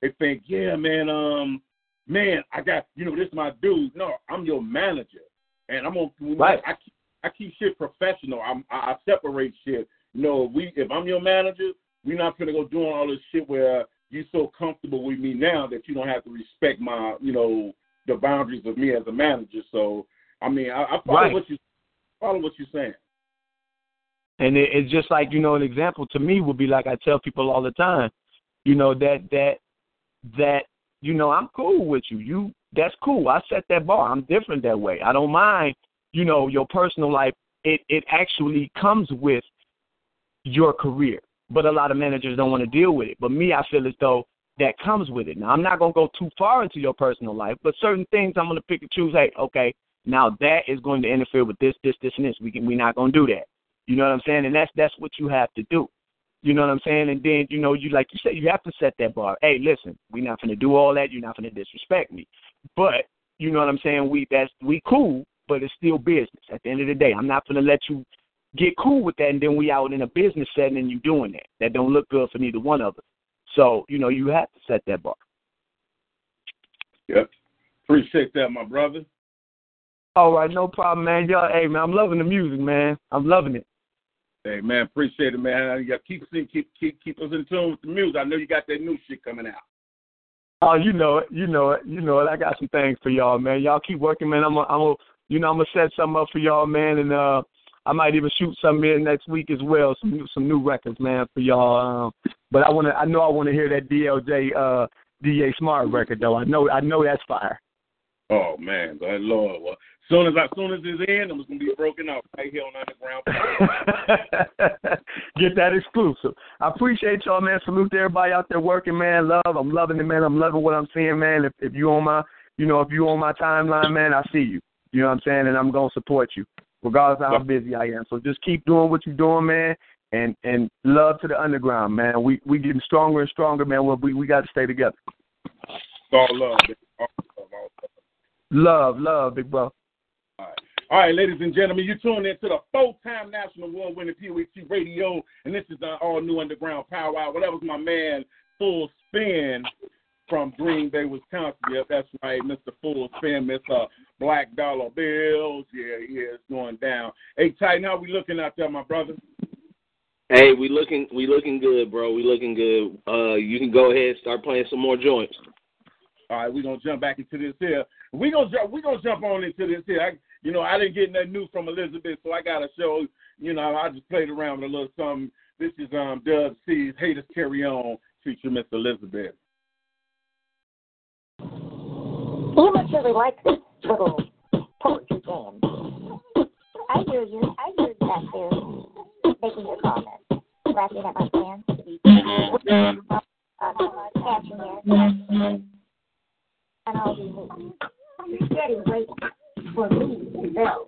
they think, yeah, man, um, man, I got you know this is my dude. No, I'm your manager, and I'm gonna Right. I keep, I keep shit professional. I'm, I, I separate shit. You know, we if I'm your manager, we're not gonna go doing all this shit where you're so comfortable with me now that you don't have to respect my, you know, the boundaries of me as a manager. So, I mean, I, I follow Right. what you follow what you're saying. And it, it's just like you know, an example to me would be like I tell people all the time, you know that that that you know I'm cool with you. You that's cool. I set that bar. I'm different that way. I don't mind. You know your personal life. It it actually comes with your career, but a lot of managers don't want to deal with it. But me, I feel as though that comes with it. Now I'm not gonna go too far into your personal life, but certain things I'm gonna pick and choose. Hey, okay, now that is going to interfere with this, this, this, and this. We can we're not gonna do that. You know what I'm saying? And that's that's what you have to do. You know what I'm saying? And then, you know, you like you said, you have to set that bar. Hey, listen, we're not gonna do all that, you're not gonna disrespect me. But you know what I'm saying, we that's we cool, but it's still business. At the end of the day. I'm not gonna let you get cool with that and then we out in a business setting and you doing that. That don't look good for neither one of us. So, you know, you have to set that bar. Yep. Appreciate that, my brother. All right, no problem, man. Y'all, hey man, I'm loving the music, man. I'm loving it. Hey man, appreciate it, man. You got keep keep keep keep us in tune with the music. I know you got that new shit coming out. Oh, you know it, you know it, you know it. I got some things for y'all, man. Y'all keep working, man. I'm, a, I'm, a, you know, I'm gonna set something up for y'all, man, and uh, I might even shoot something in next week as well. Some new, some new records, man, for y'all. Um, but I wanna, I know I wanna hear that DLJ, uh, DA Smart record though. I know, I know that's fire. Oh man, good lord. Well, soon as I soon as it's in, it's gonna be broken out right here on Underground. Get that exclusive. I appreciate y'all, man. Salute to everybody out there working, man. Love. I'm loving it, man. I'm loving what I'm seeing, man. If if you on my you know, if you on my timeline, man, I see you. You know what I'm saying? And I'm gonna support you. Regardless of how busy I am. So just keep doing what you're doing, man. And and love to the underground, man. We we getting stronger and stronger, man. We we gotta stay together. all love, all love, all love. Love, love, big bro. All right, ladies and gentlemen, you tuned in to the full-time national award-winning POET Radio, and this is the all-new Underground Power Hour. Well, that was my man, Full Spin from Green Bay, Wisconsin. yeah, that's right, Mr. Fuller's famous uh, Black Dollar Bills. Yeah, yeah, it's going down. Hey, Titan, how we looking out there, my brother? Hey, we looking we looking good, bro. We looking good. Uh, you can go ahead and start playing some more joints. All right, we're gonna jump back into this here. We gonna jump we gonna jump on into this here. I, you know, I didn't get nothing new from Elizabeth, so I gotta show. You know, I just played around with a little something. This is um Dub C's Haters Carry On featuring Miss Elizabeth. Humans really like this little poetry game. I hear you. I hear you back making your comments, laughing at my fans, uh, catching it, and all these things. Getting great for me to know.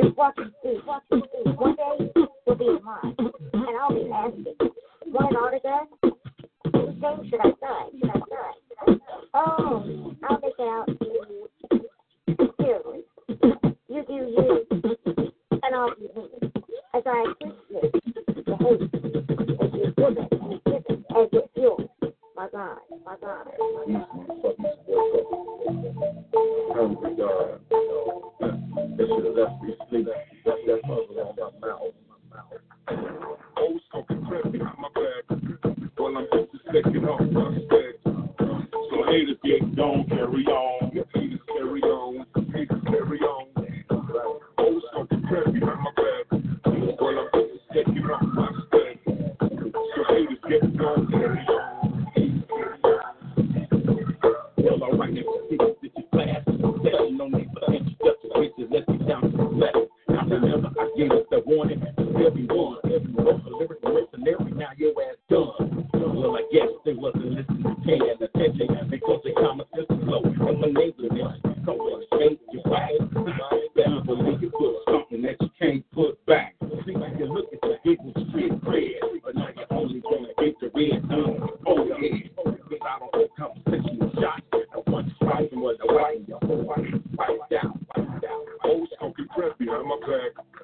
Just walking through, walking through. One day will be mine, and I'll be asking, want an autograph? the same should I sign? Should I sign? Oh, I'll pick out the. You do you, and I'll do. As I appreciate you've given and given as it fuels my God, my God. My God. Hungry God. They should have left me sleep. Left that puzzle on my mouth. taking on us. So haters, get don't carry on. blood wipe, down, wipe down. Old smoking prep behind my back.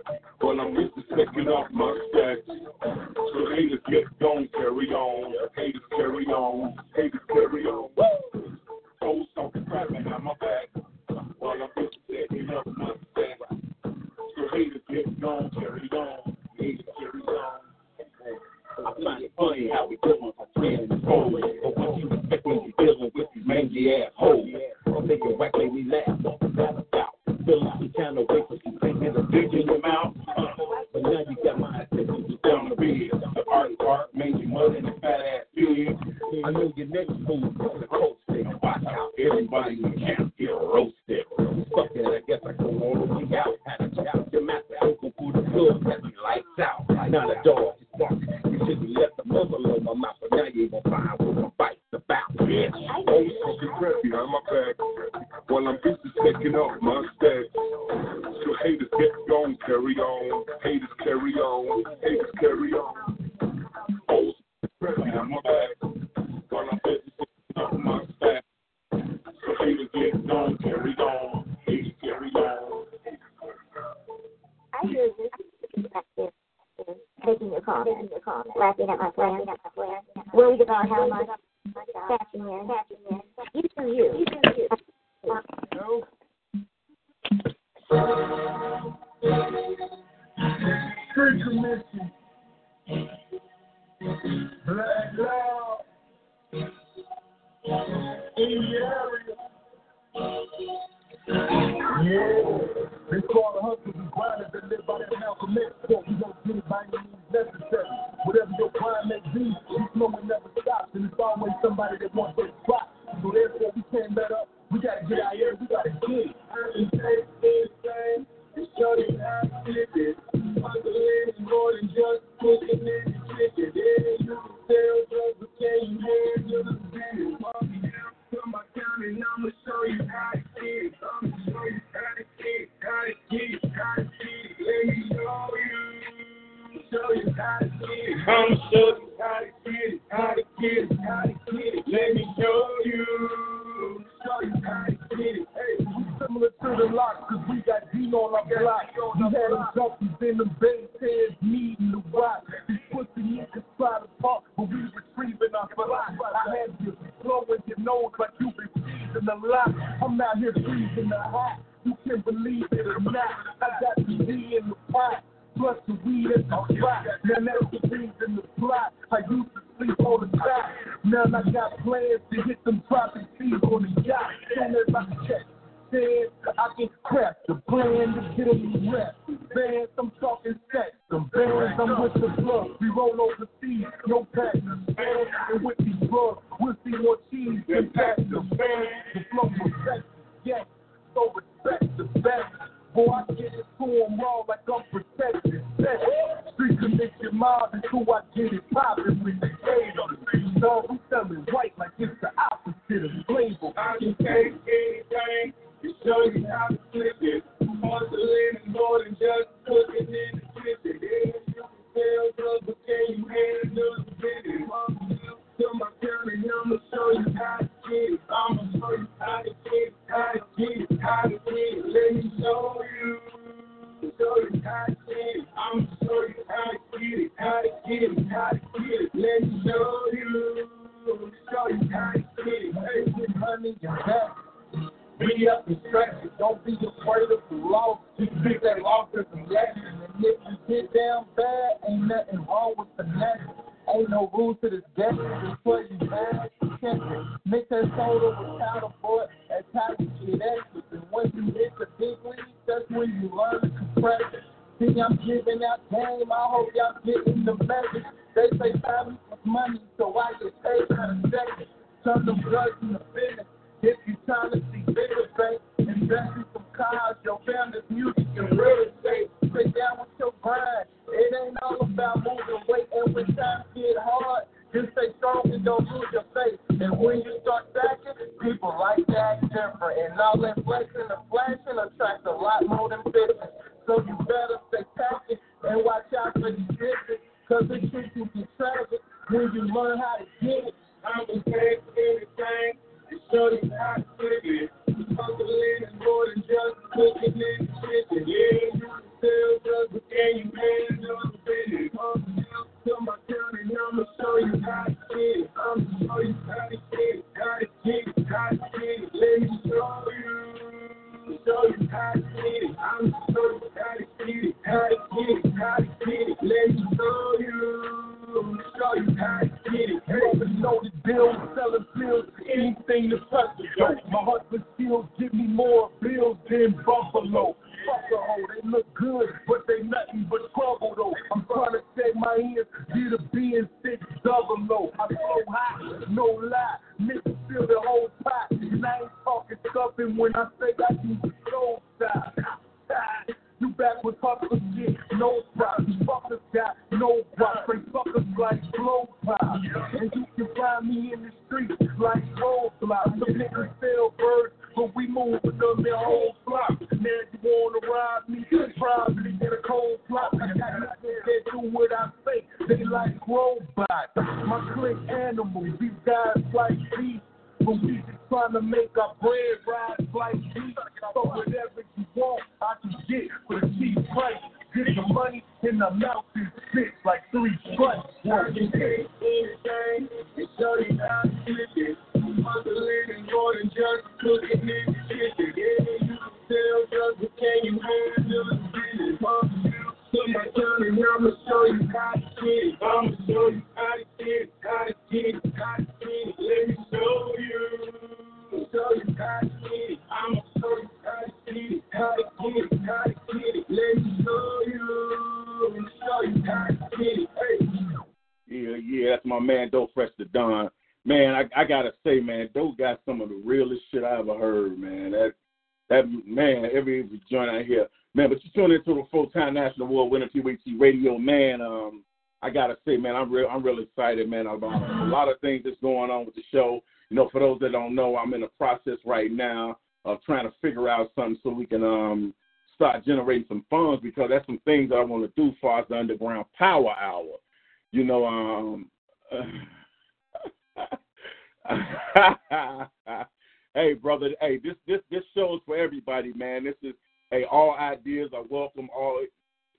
Hey, brother. Hey, this this this shows for everybody, man. This is hey, all ideas are welcome. All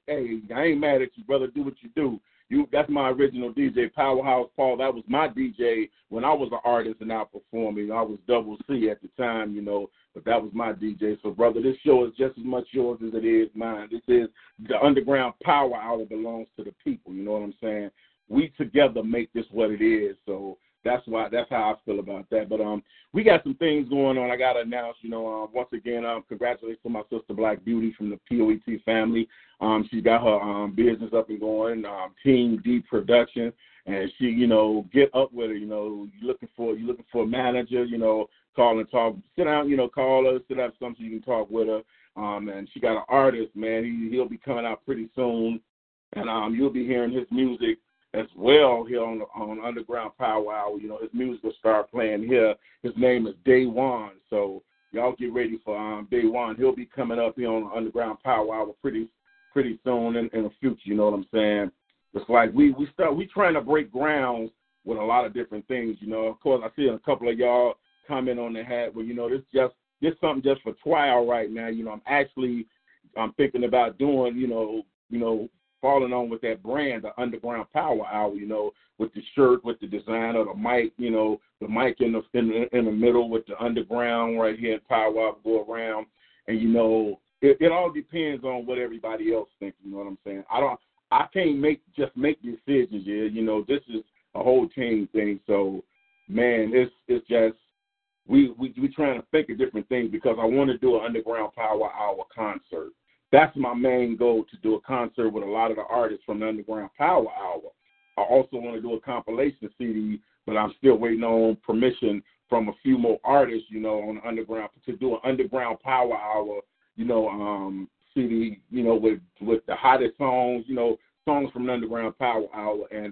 hey, I ain't mad at you, brother. Do what you do. You that's my original DJ, Powerhouse Paul. That was my DJ when I was an artist and out performing. I was double C at the time, you know, but that was my DJ. So brother, this show is just as much yours as it is mine. This is the underground power hour belongs to the people, you know what I'm saying? We together make this what it is. So that's why that's how I feel about that. But um, we got some things going on. I got to announce, you know, um, once again, um, congratulations to my sister Black Beauty from the POET family. Um, she's got her um business up and going, um, Team D Production, and she, you know, get up with her. You know, you looking for you looking for a manager, you know, call and talk, sit down, you know, call her, sit up something you can talk with her. Um, and she got an artist, man. He he'll be coming out pretty soon, and um, you'll be hearing his music as well here on on Underground Power Hour. You know, his music will start playing here. His name is Day One, so y'all get ready for um, Day One. He'll be coming up here on Underground Power Hour pretty pretty soon in, in the future. You know what I'm saying? It's like we we start we trying to break grounds with a lot of different things. You know, of course, I see a couple of y'all comment on the hat. Well, you know, this just this something just for trial right now. You know, I'm actually I'm thinking about doing. You know, you know, falling on with that brand, the Underground Power Hour, you know, with the shirt, with the design of the mic, you know, the mic in the in the, in the middle with the underground right here Power Hour go around, and you know, it, it all depends on what everybody else thinks. You know what I'm saying? I don't, I can't make just make decisions. Yeah, you know, this is a whole team thing. So, man, it's it's just we we we trying to think of different things because I want to do an Underground Power Hour concert that's my main goal to do a concert with a lot of the artists from the Underground Power Hour. I also want to do a compilation CD, but I'm still waiting on permission from a few more artists, you know, on the underground to do an underground power hour, you know, um CD, you know, with with the hottest songs, you know, songs from the underground power hour and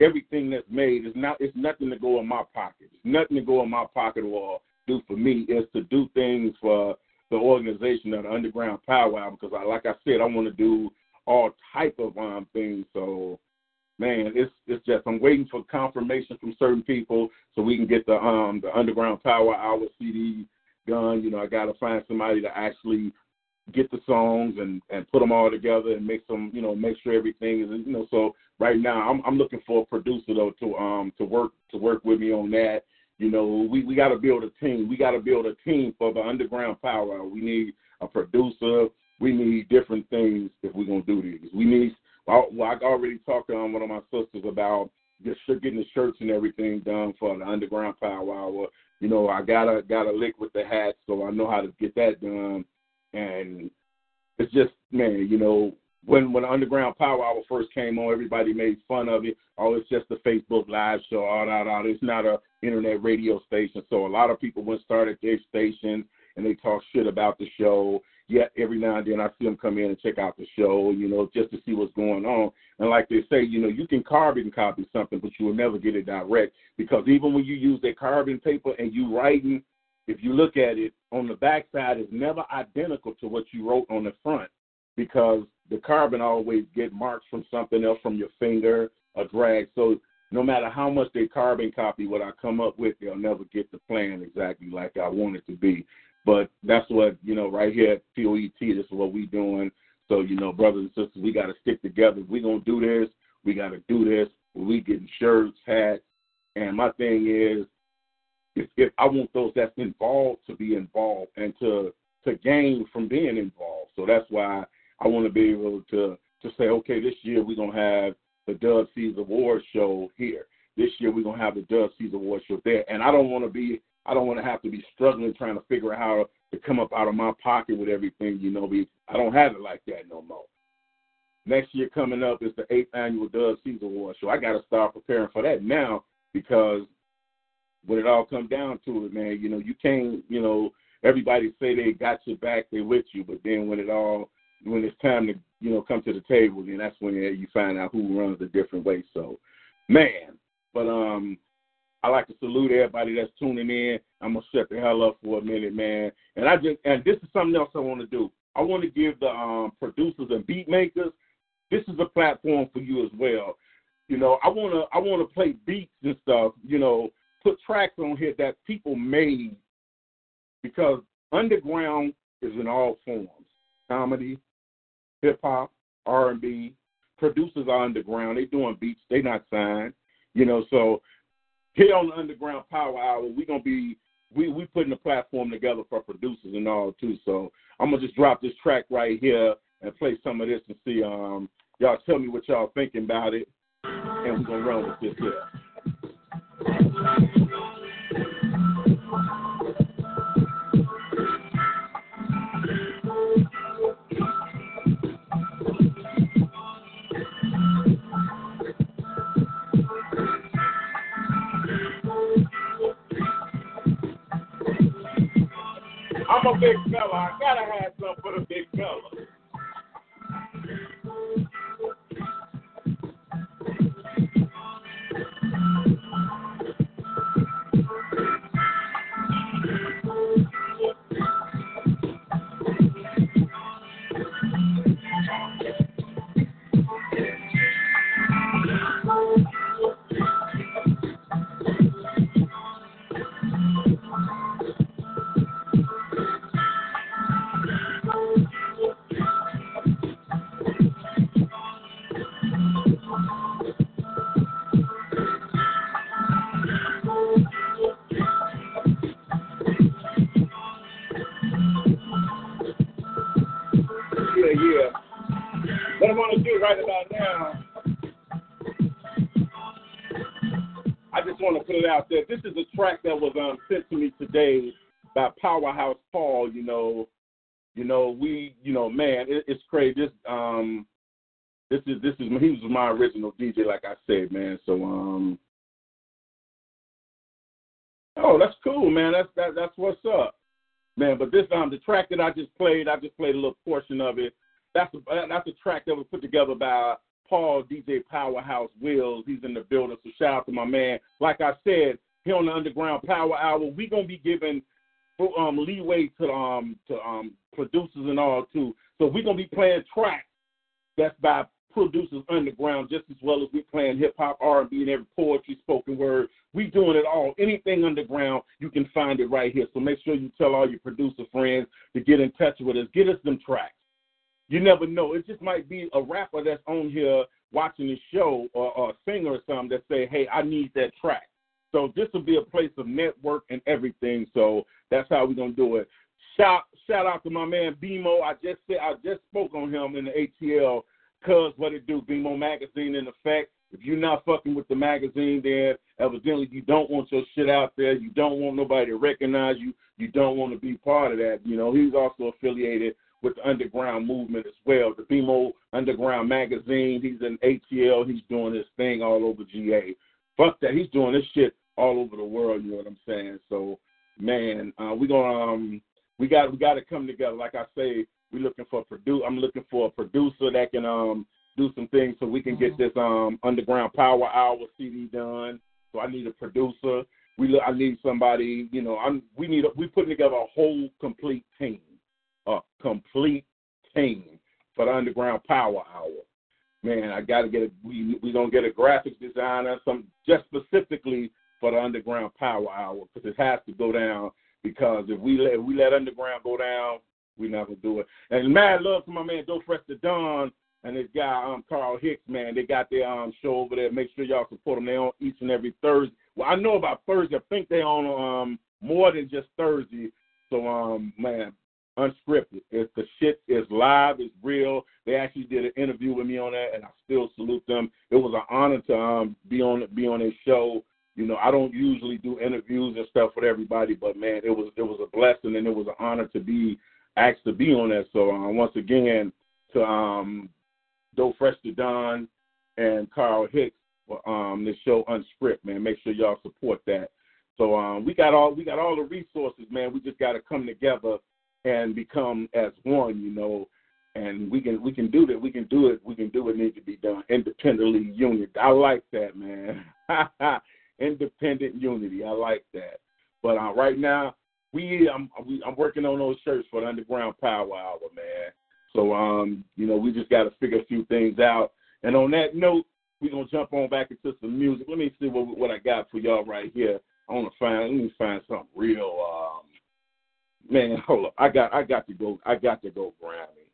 everything that's made is not it's nothing to go in my pocket. It's nothing to go in my pocket or do for me. It's to do things for the organization of the Underground Power Hour because, I, like I said, I want to do all type of um, things. So, man, it's it's just I'm waiting for confirmation from certain people so we can get the um the Underground Power Hour CD done. You know, I got to find somebody to actually get the songs and and put them all together and make some you know make sure everything is you know so right now I'm I'm looking for a producer though to um to work to work with me on that you know, we, we got to build a team. We got to build a team for the underground power. We need a producer. We need different things if we're gonna do these. We need. Well, I already talked to um, one of my sisters about just getting the shirts and everything done for the underground power hour. You know, I gotta gotta lick with the hat, so I know how to get that done. And it's just man, you know, when when Underground Power Hour first came on, everybody made fun of it. Oh, it's just a Facebook live show. All that, all. It's not a internet radio station. So a lot of people went started their stations and they talk shit about the show. Yet every now and then I see them come in and check out the show, you know, just to see what's going on. And like they say, you know, you can carbon copy something, but you will never get it direct because even when you use that carbon paper and you writing, if you look at it on the backside, is never identical to what you wrote on the front because the carbon always get marks from something else, from your finger, a drag. So no matter how much they carbon copy what I come up with, they'll never get the plan exactly like I want it to be. But that's what, you know, right here at POET, this is what we doing. So, you know, brothers and sisters, we got to stick together. We going to do this, we got to do this. We getting shirts, hats. And my thing is, if, if I want those that's involved to be involved and to to gain from being involved. So that's why I want to be able to to say, okay, this year we're gonna have the Dubceez Award show here. This year we're gonna have the Dubceez Award show there, and I don't want to be I don't want to have to be struggling trying to figure out how to come up out of my pocket with everything. You know, be I don't have it like that no more. Next year coming up is the eighth annual Dub C's Award show. I got to start preparing for that now because when it all comes down to it, man, you know, you can't, you know, everybody say they got your back, they with you, but then when it all when it's time to you know come to the table, then that's when you find out who runs a different way. So, man, but um, I like to salute everybody that's tuning in. I'm gonna shut the hell up for a minute, man. And I just and this is something else I want to do. I want to give the um, producers and beat makers. This is a platform for you as well. You know, I wanna I wanna play beats and stuff. You know, put tracks on here that people made because underground is in all forms: comedy, hip hop, R and B. Producers are underground. They doing beats. They not signed. You know, so here on the Underground Power Hour, we gonna be we we putting a platform together for producers and all too. So I'm gonna just drop this track right here and play some of this and see um y'all tell me what y'all thinking about it, and we're gonna run with this here. I'm a big fella. I gotta have something for the big fella. This is a track that was um, sent to me today by Powerhouse Paul. You know, you know, we, you know, man, it, it's crazy. This, um, this is this is he was my original DJ, like I said, man. So, um, oh, that's cool, man. That's that, that's what's up, man. But this um, the track that I just played, I just played a little portion of it. That's a that's a track that was put together by Paul DJ Powerhouse Wills. He's in the building, so shout out to my man. Like I said, here on the Underground Power Hour, We're gonna be giving um leeway to um to um producers and all too. So we're gonna be playing tracks that's by producers underground just as well as we playing hip hop, R and B, and every poetry, spoken word. We doing it all. Anything underground, you can find it right here. So make sure you tell all your producer friends to get in touch with us. Get us them tracks. You never know. It just might be a rapper that's on here watching the show or, or a singer or something that say, "Hey, I need that track." So this will be a place of network and everything. So that's how we're gonna do it. Shout shout out to my man BMO. I just said I just spoke on him in the ATL. Cause what it do, BMO magazine in effect. If you're not fucking with the magazine, then evidently you don't want your shit out there. You don't want nobody to recognize you. You don't want to be part of that. You know, he's also affiliated with the underground movement as well. The BMO Underground Magazine. He's in ATL. He's doing his thing all over GA. Fuck that. He's doing this shit all over the world. You know what I'm saying? So, man, uh, we gonna um, we got we got to come together. Like I say, we looking for a produ- I'm looking for a producer that can um do some things so we can get this um Underground Power Hour CD done. So I need a producer. We look, I need somebody. You know, I'm we need a, we putting together a whole complete team a complete team for the Underground Power Hour. Man, I got to get a we we gonna get a graphics designer, some just specifically for the Underground Power Hour because it has to go down. Because if we let if we let Underground go down, we're not gonna do it. And mad love to my man Joe Fresh the Don and this guy um Carl Hicks. Man, they got their um show over there. Make sure y'all support them. They on each and every Thursday. Well, I know about Thursday. I think they on um more than just Thursday. So um man, unscripted. If the shit is live, it's real. They actually did an interview with me on that, and I still salute them. It was an honor to um be on be on a show. You know, I don't usually do interviews and stuff with everybody, but man, it was it was a blessing and it was an honor to be asked to be on that. So uh, once again, to um Doe Fresh to Don and Carl Hicks for um this show Unscript, man. Make sure y'all support that. So um we got all we got all the resources, man. We just got to come together and become as one, you know. And we can we can do that. We can do it. We can do what needs to be done independently. Unity. I like that, man. Independent unity. I like that. But uh, right now, we I'm we, I'm working on those shirts for the Underground Power Hour, man. So um, you know, we just got to figure a few things out. And on that note, we're gonna jump on back into some music. Let me see what what I got for y'all right here. I want to find let me find something real. Um, man, hold up. I got I got to go. I got to go Grammy.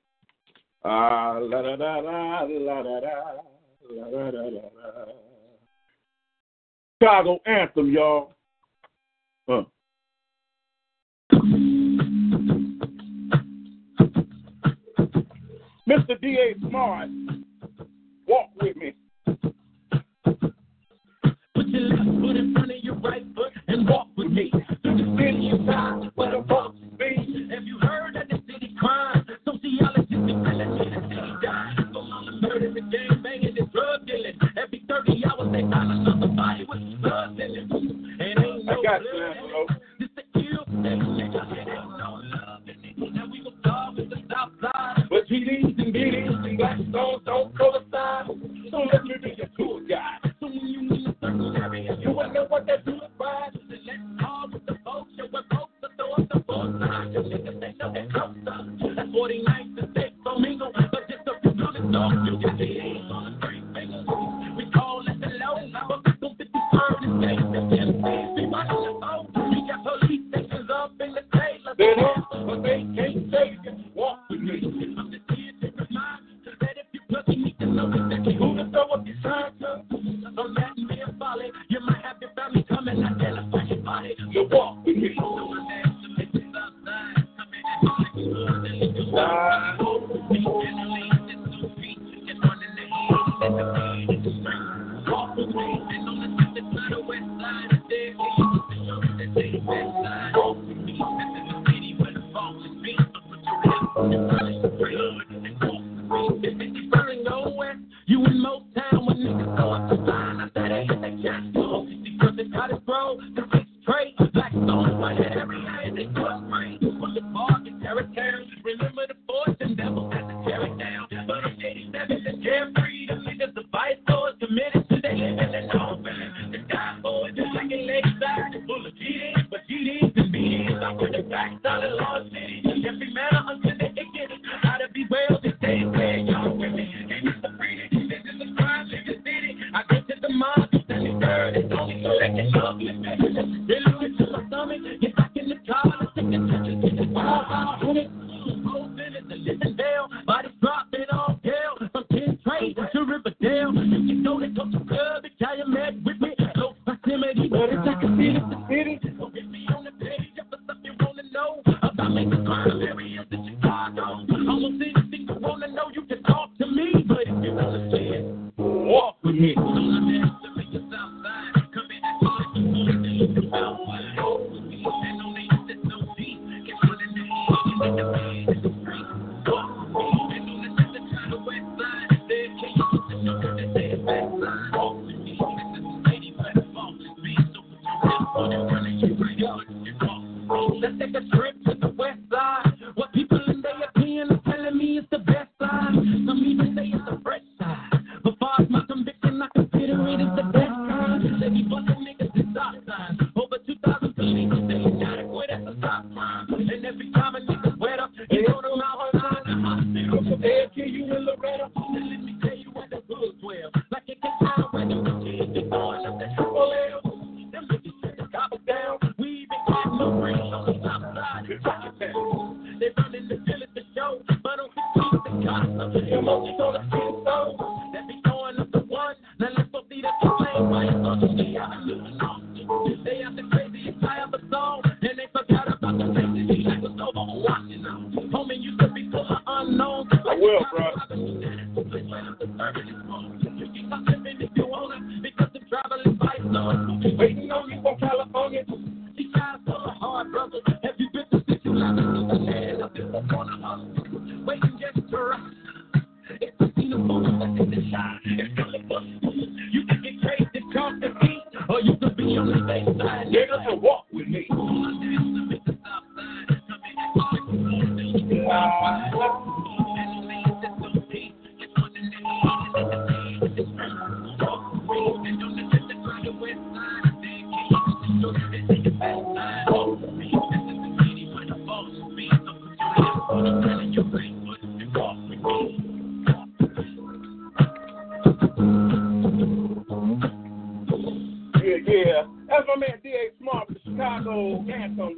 Ah, la da da da la da da la da da da. Chicago anthem, y'all. Huh. Mr. D.A. Smart, walk with me. Put your left foot in front of your right foot and walk with me. Through the city of God, where the rocks be. Have you heard that the city crime? Sociologists, the city died From all the murder the gang banging, the drug dealing. Every 30 hours they honor somebody with blood that is And ain't no blood. This the kill that shit. It ain't no love in it. Now we go dogs with the stop sign. But GDs and BDs and black stones don't coincide. So let me be your tour guide. So when you need a certain area, you will know what they do doing right. So let's call with the folks. And we're both the throw up niggas they know that comes. That's 49 They're there, but they can't take it.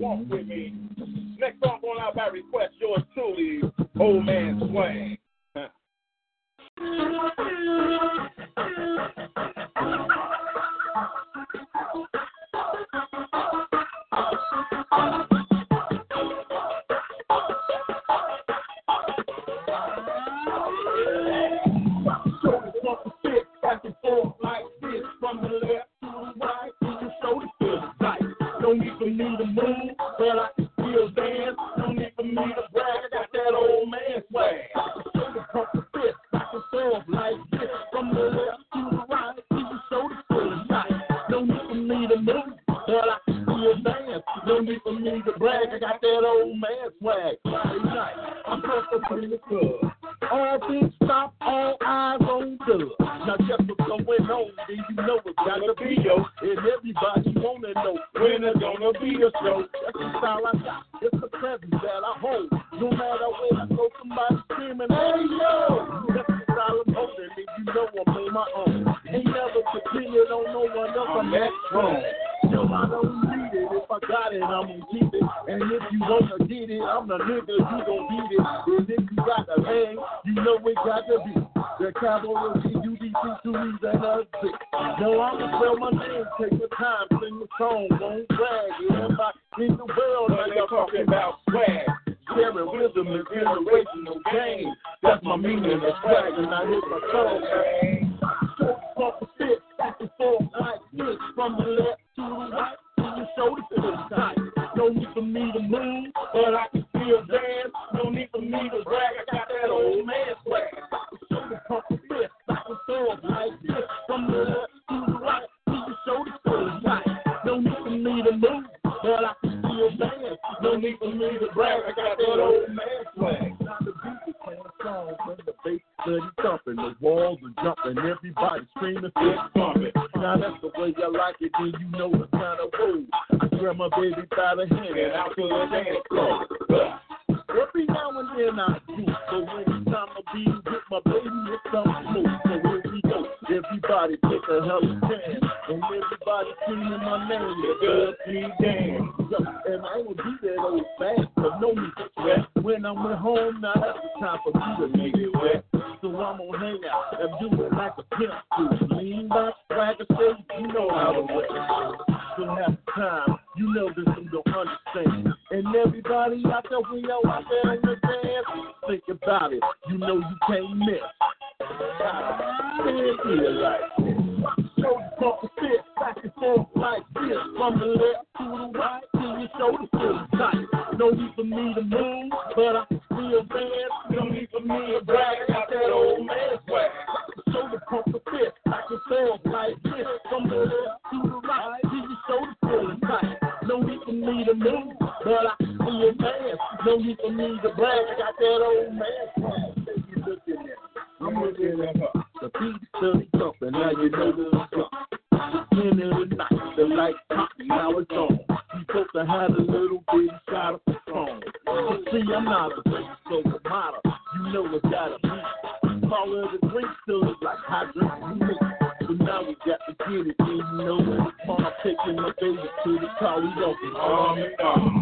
Walk with me. Next song going out by request, yours truly, Old Man Swag. Huh. Arm in arm.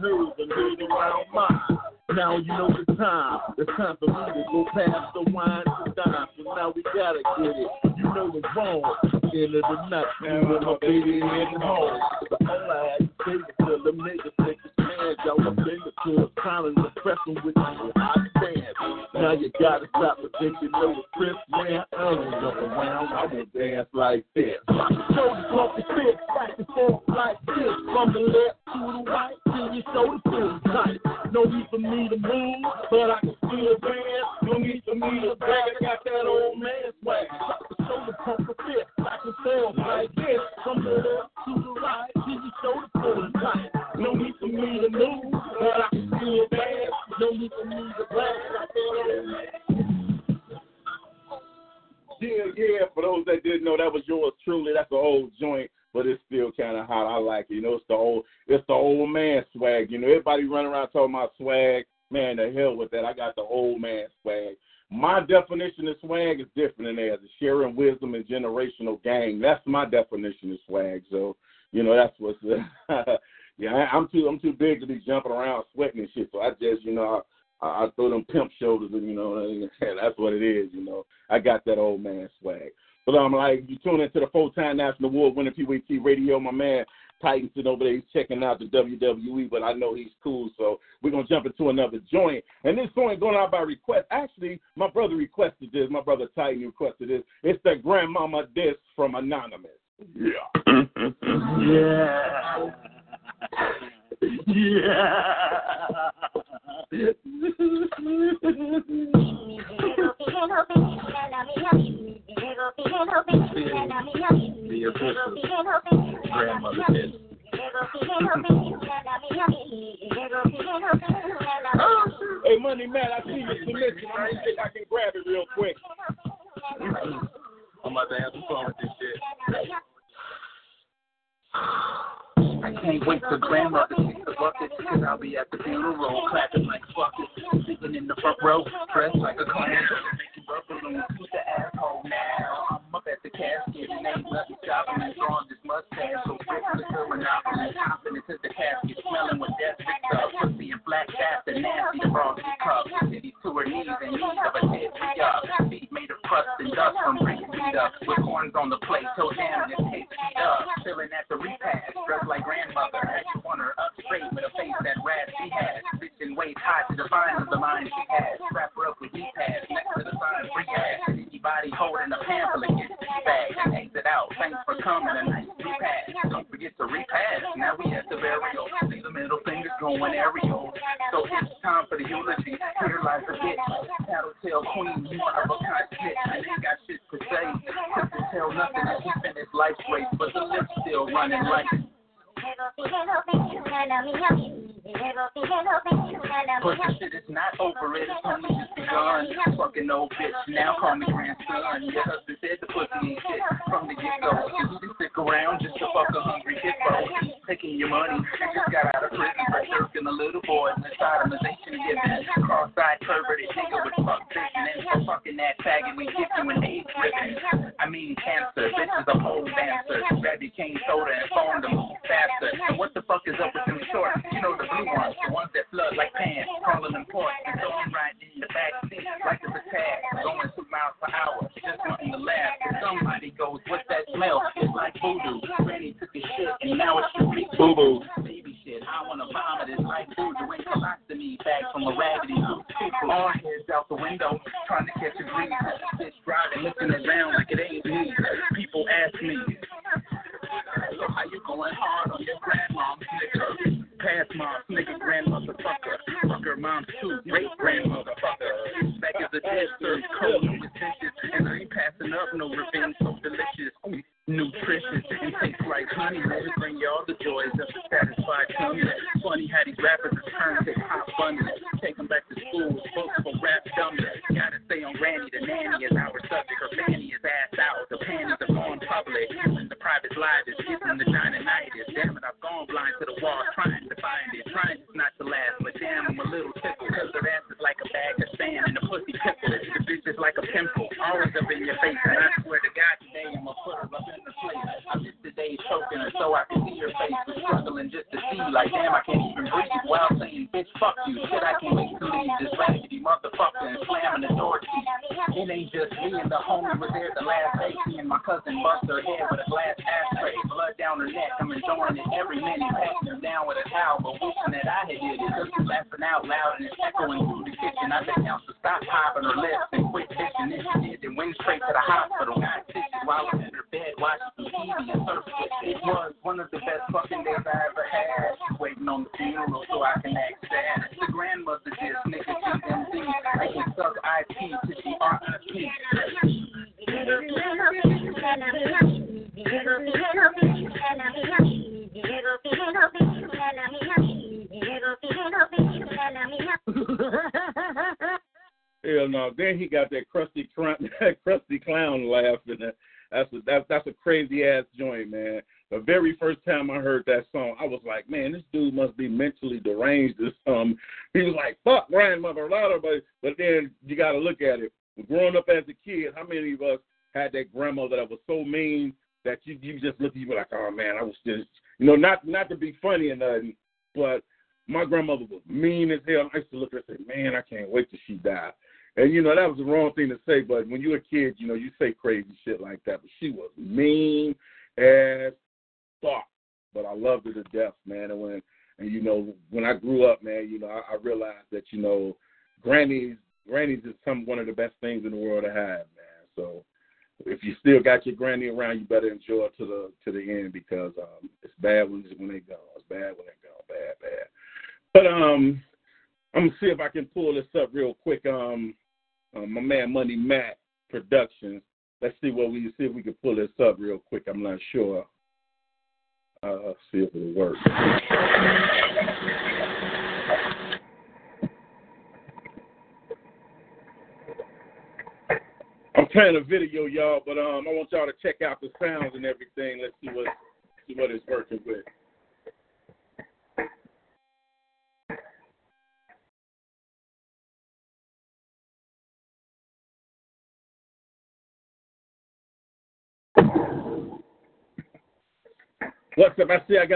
Hers lead around mine. Now you know the time. It's time for me to go past the wine to dime. Now we gotta get it. You know what's wrong. End of the night, and my baby heading home. All I had to say was tell niggas take chance. Y'all my finger to a time and press them with you. I. Now you gotta stop know it's Chris, man. I don't jump around. I won't dance like this. Shoulders off the fit, back and forth like this. From the left to the right, till your shoulder feels tight. No need for me to move, but I can still dance. No need for me to brag. I got that old man swag. Shoulder pump the fit, back and forth like this. From the left to the right, till your shoulder feels tight. No need for me to move, but I. No need to that old man. Yeah, yeah. For those that didn't know, that was yours truly. That's an old joint, but it's still kind of hot. I like it. You know, it's the old, it's the old man swag. You know, everybody running around talking about swag. Man, the hell with that. I got the old man swag. My definition of swag is different than theirs. Sharing wisdom and generational gang. That's my definition of swag. So, you know, that's what's. yeah, I, I'm too, I'm too big to be jumping around sweating and shit. So I just, you know. I, I throw them pimp shoulders, and you know, and that's what it is. You know, I got that old man swag. But I'm like, you tune into the full-time national award-winning POET Radio. My man Titan sitting over there, he's checking out the WWE, but I know he's cool, so we're gonna jump into another joint. And this joint going out by request. Actually, my brother requested this. My brother Titan requested this. It's the Grandmama Disc from Anonymous. Yeah. Yeah yeah. Grandmother pit. hey, Money Man, I see your submission. I don't think I can grab it real quick. I'm about to have some fun with this shit. I can't wait for grandma to see the bucket because I'll be at the funeral clapping like fuck it, sitting in the front row, dressed like a clown bubbling. I'm up at the casket and ain't. Drawing this mustache, so ruthless or monopoly. Hopping into the casket, smelling what death picks up. Pussy and black cats and nasty frosty cups. Cities to her knees in need of a dead re-up. Feet made of crust and dust from breaking feet. With horns on the plate, so damn, this tastes beat up. Chilling at the repast, dressed like grandmother. Want her up straight with a face that rat has. Bitch and waist high to the of the mind she has. Wrap her up with deep pads next to the sign and react. Anybody holding a pamphlet gets dispatched. Exit out. Thanks for coming and repass. Don't forget to repass. Now we at the burial. See the middle finger going aerial. So it's time for the eulogy. Here lies a bitch. Tattletale queen. You are a kind bitch. I ain't got shit to say. Couldn't tell nothing. I keep in this life's race, but the lips still running like. Pussy shit is not over, it's. Fucking old bitch, now call me grandson. Your husband said the pussy shit from the get go. Stick around just to fuck a hungry kid. Taking your money, just got out of prison for jerking little boy and the sodomization. Cross eyed perverted nigga with fuck vision and for fucking that faggot, we give you an AIDS ribbon. I mean, cancer, this is a whole dancer. Grab your soda and phone them fast what the fuck is up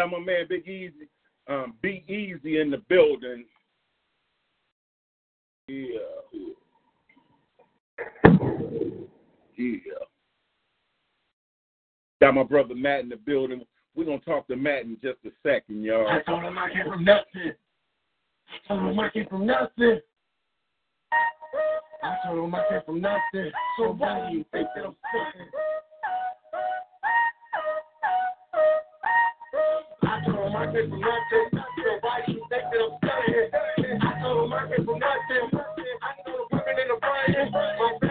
got my man Big Easy, um, Be Easy in the building. Yeah. Yeah. Got my brother Matt in the building. We're gonna talk to Matt in just a second, y'all. I told him I came from nothing. I told him I came from nothing. I told him I came from nothing. So why do you think that I'm fucking? nothing from nothing. I'm know the market from nothing. I know the working in the brain.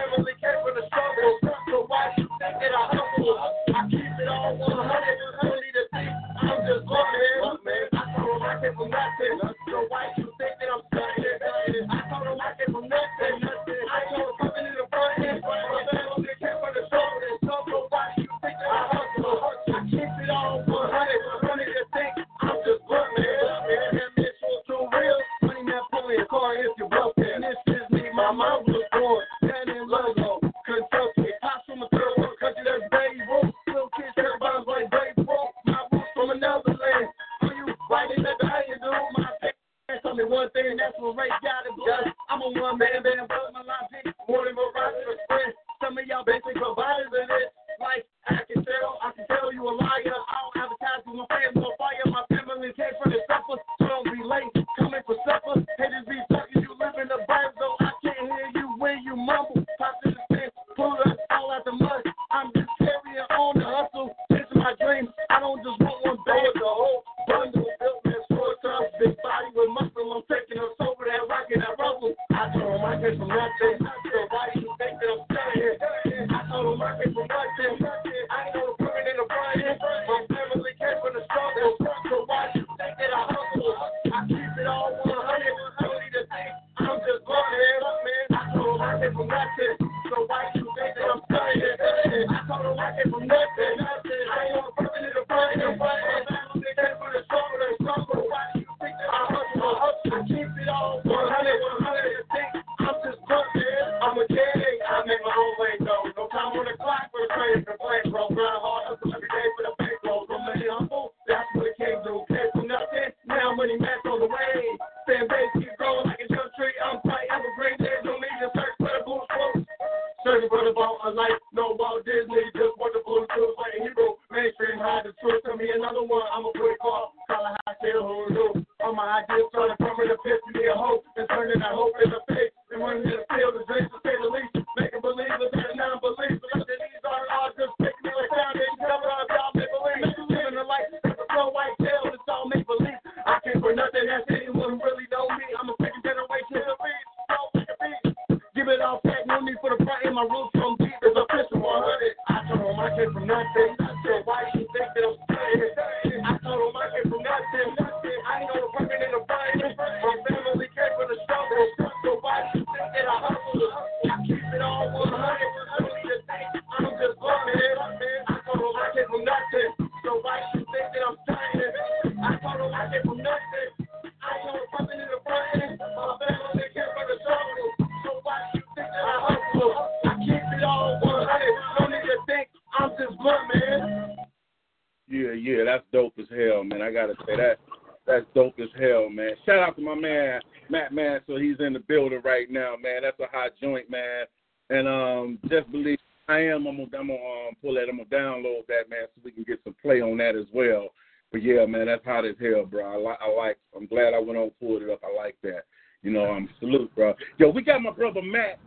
gotta say that that's dope as hell, man. Shout out to my man Matt Man, so he's in the building right now, man. That's a hot joint, man. And um, just believe I am. I'm gonna, I'm gonna um, pull that. I'm gonna download that, man, so we can get some play on that as well. But yeah, man, that's hot as hell, bro. I, li- I like. I'm glad I went on pulled it up. I like that. You know, I'm um, salute, bro. Yo, we got my brother Matt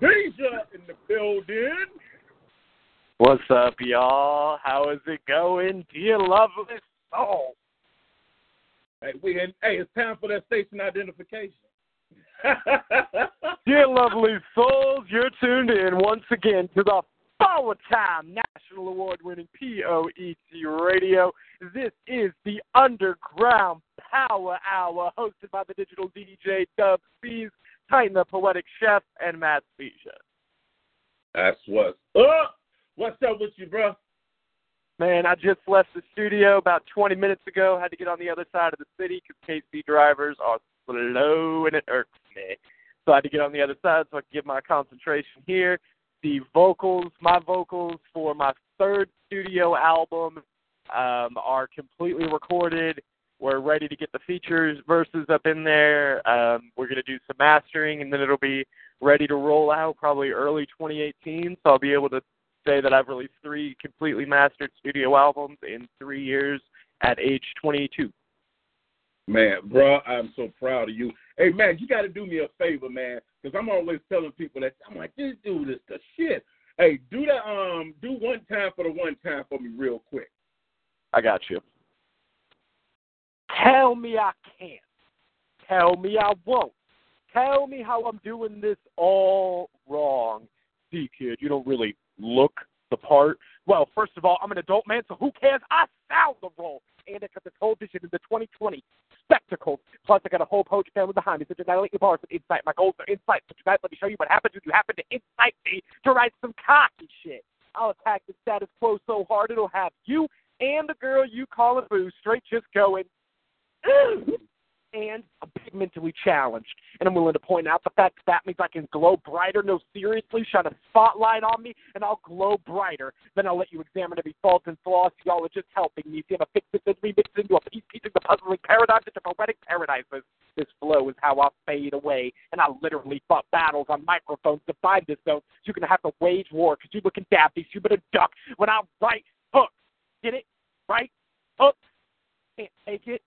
Deja in the building. What's up, y'all? How is it going, dear loveless soul? Hey, we and hey, it's time for that station identification. Dear lovely souls, you're tuned in once again to the Power Time National Award winning POET Radio. This is the Underground Power Hour hosted by the digital DJ Dub Spees, Titan the Poetic Chef, and Matt Speesia. That's what's up. What's up with you, bro? Man, I just left the studio about 20 minutes ago. Had to get on the other side of the city because KC drivers are slow and it irks me. So I had to get on the other side so I could get my concentration here. The vocals, my vocals for my third studio album um, are completely recorded. We're ready to get the features verses up in there. Um, we're going to do some mastering, and then it'll be ready to roll out probably early 2018. So I'll be able to say that I've released three completely mastered studio albums in three years at age 22. Man, bro, I'm so proud of you. Hey, man, you got to do me a favor, man, because I'm always telling people that I'm like, this dude is the shit. Hey, do that. Um, do one time for the one time for me, real quick. I got you. Tell me I can't. Tell me I won't. Tell me how I'm doing this all wrong. See, kid, you don't really look the part. Well, first of all, I'm an adult man, so who cares? I sound the role. And I got the television in the 2020 spectacles. Plus, I got a whole poetry family behind me, such as I like your bars with insight. My goals are insight. So tonight, let me show you what happens when you happen to incite me to write some cocky shit. I'll attack the status quo so hard it'll have you and the girl you call a boo straight just going! And I'm big mentally challenged. And I'm willing to point out the fact that that means I can glow brighter. No, seriously, shine a spotlight on me, and I'll glow brighter. Then I'll let you examine every fault and flaw. So y'all are just helping me. See if I fix it and remix into a piece, piece of the puzzling paradigm into poetic paradises. This flow is how I fade away, and I literally fought battles on microphones to find this zone. So you're gonna have to wage war because you're looking daffy. So you better duck when I write hooks. Get it? Right? Hooks. Can't take it.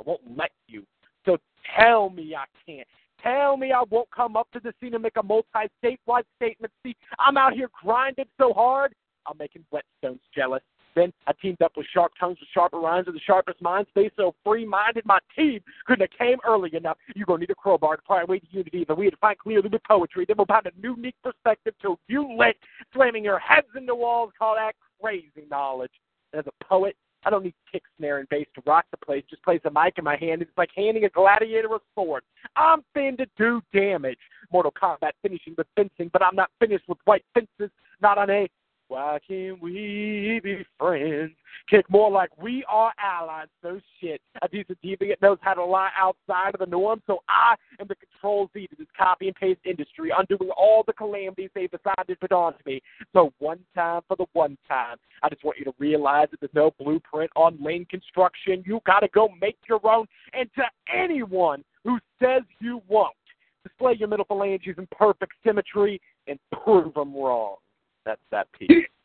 I won't let you. So tell me I can't. Tell me I won't come up to the scene and make a multi-statewide statement. See, I'm out here grinding so hard, I'm making whetstones jealous. Then I teamed up with sharp tongues with sharper rhymes and the sharpest minds. They so free-minded, my team couldn't have came early enough. You're going to need a crowbar to pry away the unity that we had to find clearly with poetry. Then we'll find a new, unique perspective till you lit, slamming your heads into walls. Call that crazy knowledge. As a poet, I don't need kick, snare, and bass to rock the place. Just place a mic in my hand. It's like handing a gladiator a sword. I'm fin to do damage. Mortal Kombat finishing with fencing, but I'm not finished with white fences. Not on a why can't we be friends? Kick more like we are allies. No shit. A decent deviant knows how to lie outside of the norm, so I am the control Z to this copy and paste industry, undoing all the calamities they've decided to put on me. So one time for the one time. I just want you to realize that there's no blueprint on lane construction. You gotta go make your own. And to anyone who says you won't, display your middle phalanges in perfect symmetry and prove them wrong. That's that piece.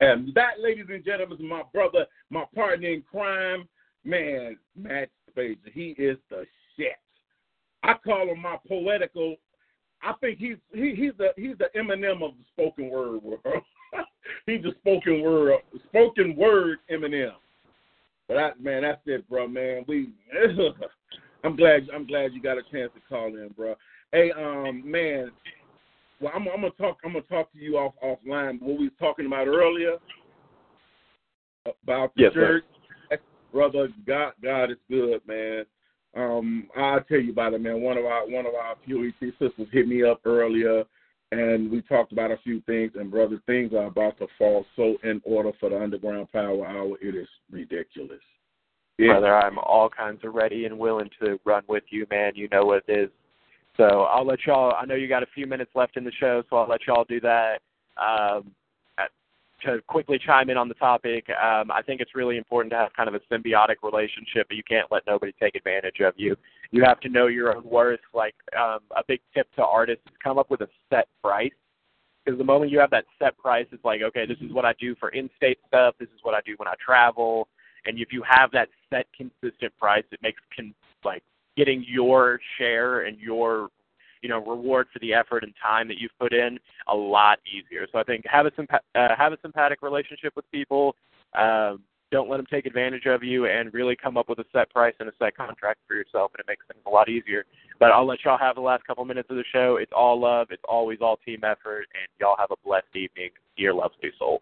And that, ladies and gentlemen, is my brother, my partner in crime, man, Matt Spacer. He is the shit. I call him my poetical. I think he's he, he's the he's the Eminem of the spoken word world. he's the spoken word spoken word Eminem. But that man, that's it, bro. Man, we. I'm glad I'm glad you got a chance to call in, bro. Hey, um, man, well, I'm, I'm gonna talk. I'm gonna talk to you off offline. What we was talking about earlier about the Yes, church, brother. God, God is good, man. Um, I'll tell you about it, man. One of our one of our POET sisters hit me up earlier, and we talked about a few things. And brother, things are about to fall so in order for the Underground Power Hour. It is ridiculous. It- Brother, I'm all kinds of ready and willing to run with you, man. You know what it is. So I'll let y'all. I know you got a few minutes left in the show, so I'll let y'all do that. Um, to quickly chime in on the topic, um, I think it's really important to have kind of a symbiotic relationship, but you can't let nobody take advantage of you. You have to know your own worth. Like um, a big tip to artists is come up with a set price. Because the moment you have that set price, it's like, okay, this is what I do for in-state stuff. This is what I do when I travel. And if you have that set, consistent price, it makes con- like getting your share and your you know reward for the effort and time that you've put in a lot easier. So I think have a uh, have a sympathetic relationship with people. Um, don't let them take advantage of you, and really come up with a set price and a set contract for yourself, and it makes things a lot easier. But I'll let y'all have the last couple minutes of the show. It's all love. It's always all team effort, and y'all have a blessed evening. Dear Love Two Souls.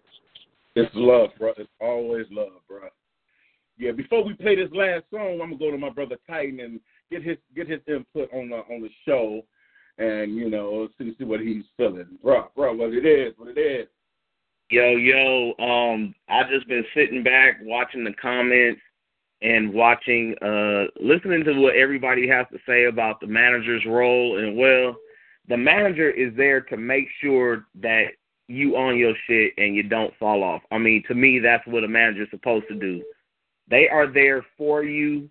It's love, bro. It's always love, bro. Yeah. Before we play this last song, I'm gonna go to my brother Titan and get his get his input on the on the show, and you know see see what he's feeling, bro. Bro, what it is, what it is. Yo, yo, um, I've just been sitting back watching the comments and watching, uh, listening to what everybody has to say about the manager's role. And well, the manager is there to make sure that you on your shit and you don't fall off. I mean, to me, that's what a manager's supposed to do. They are there for you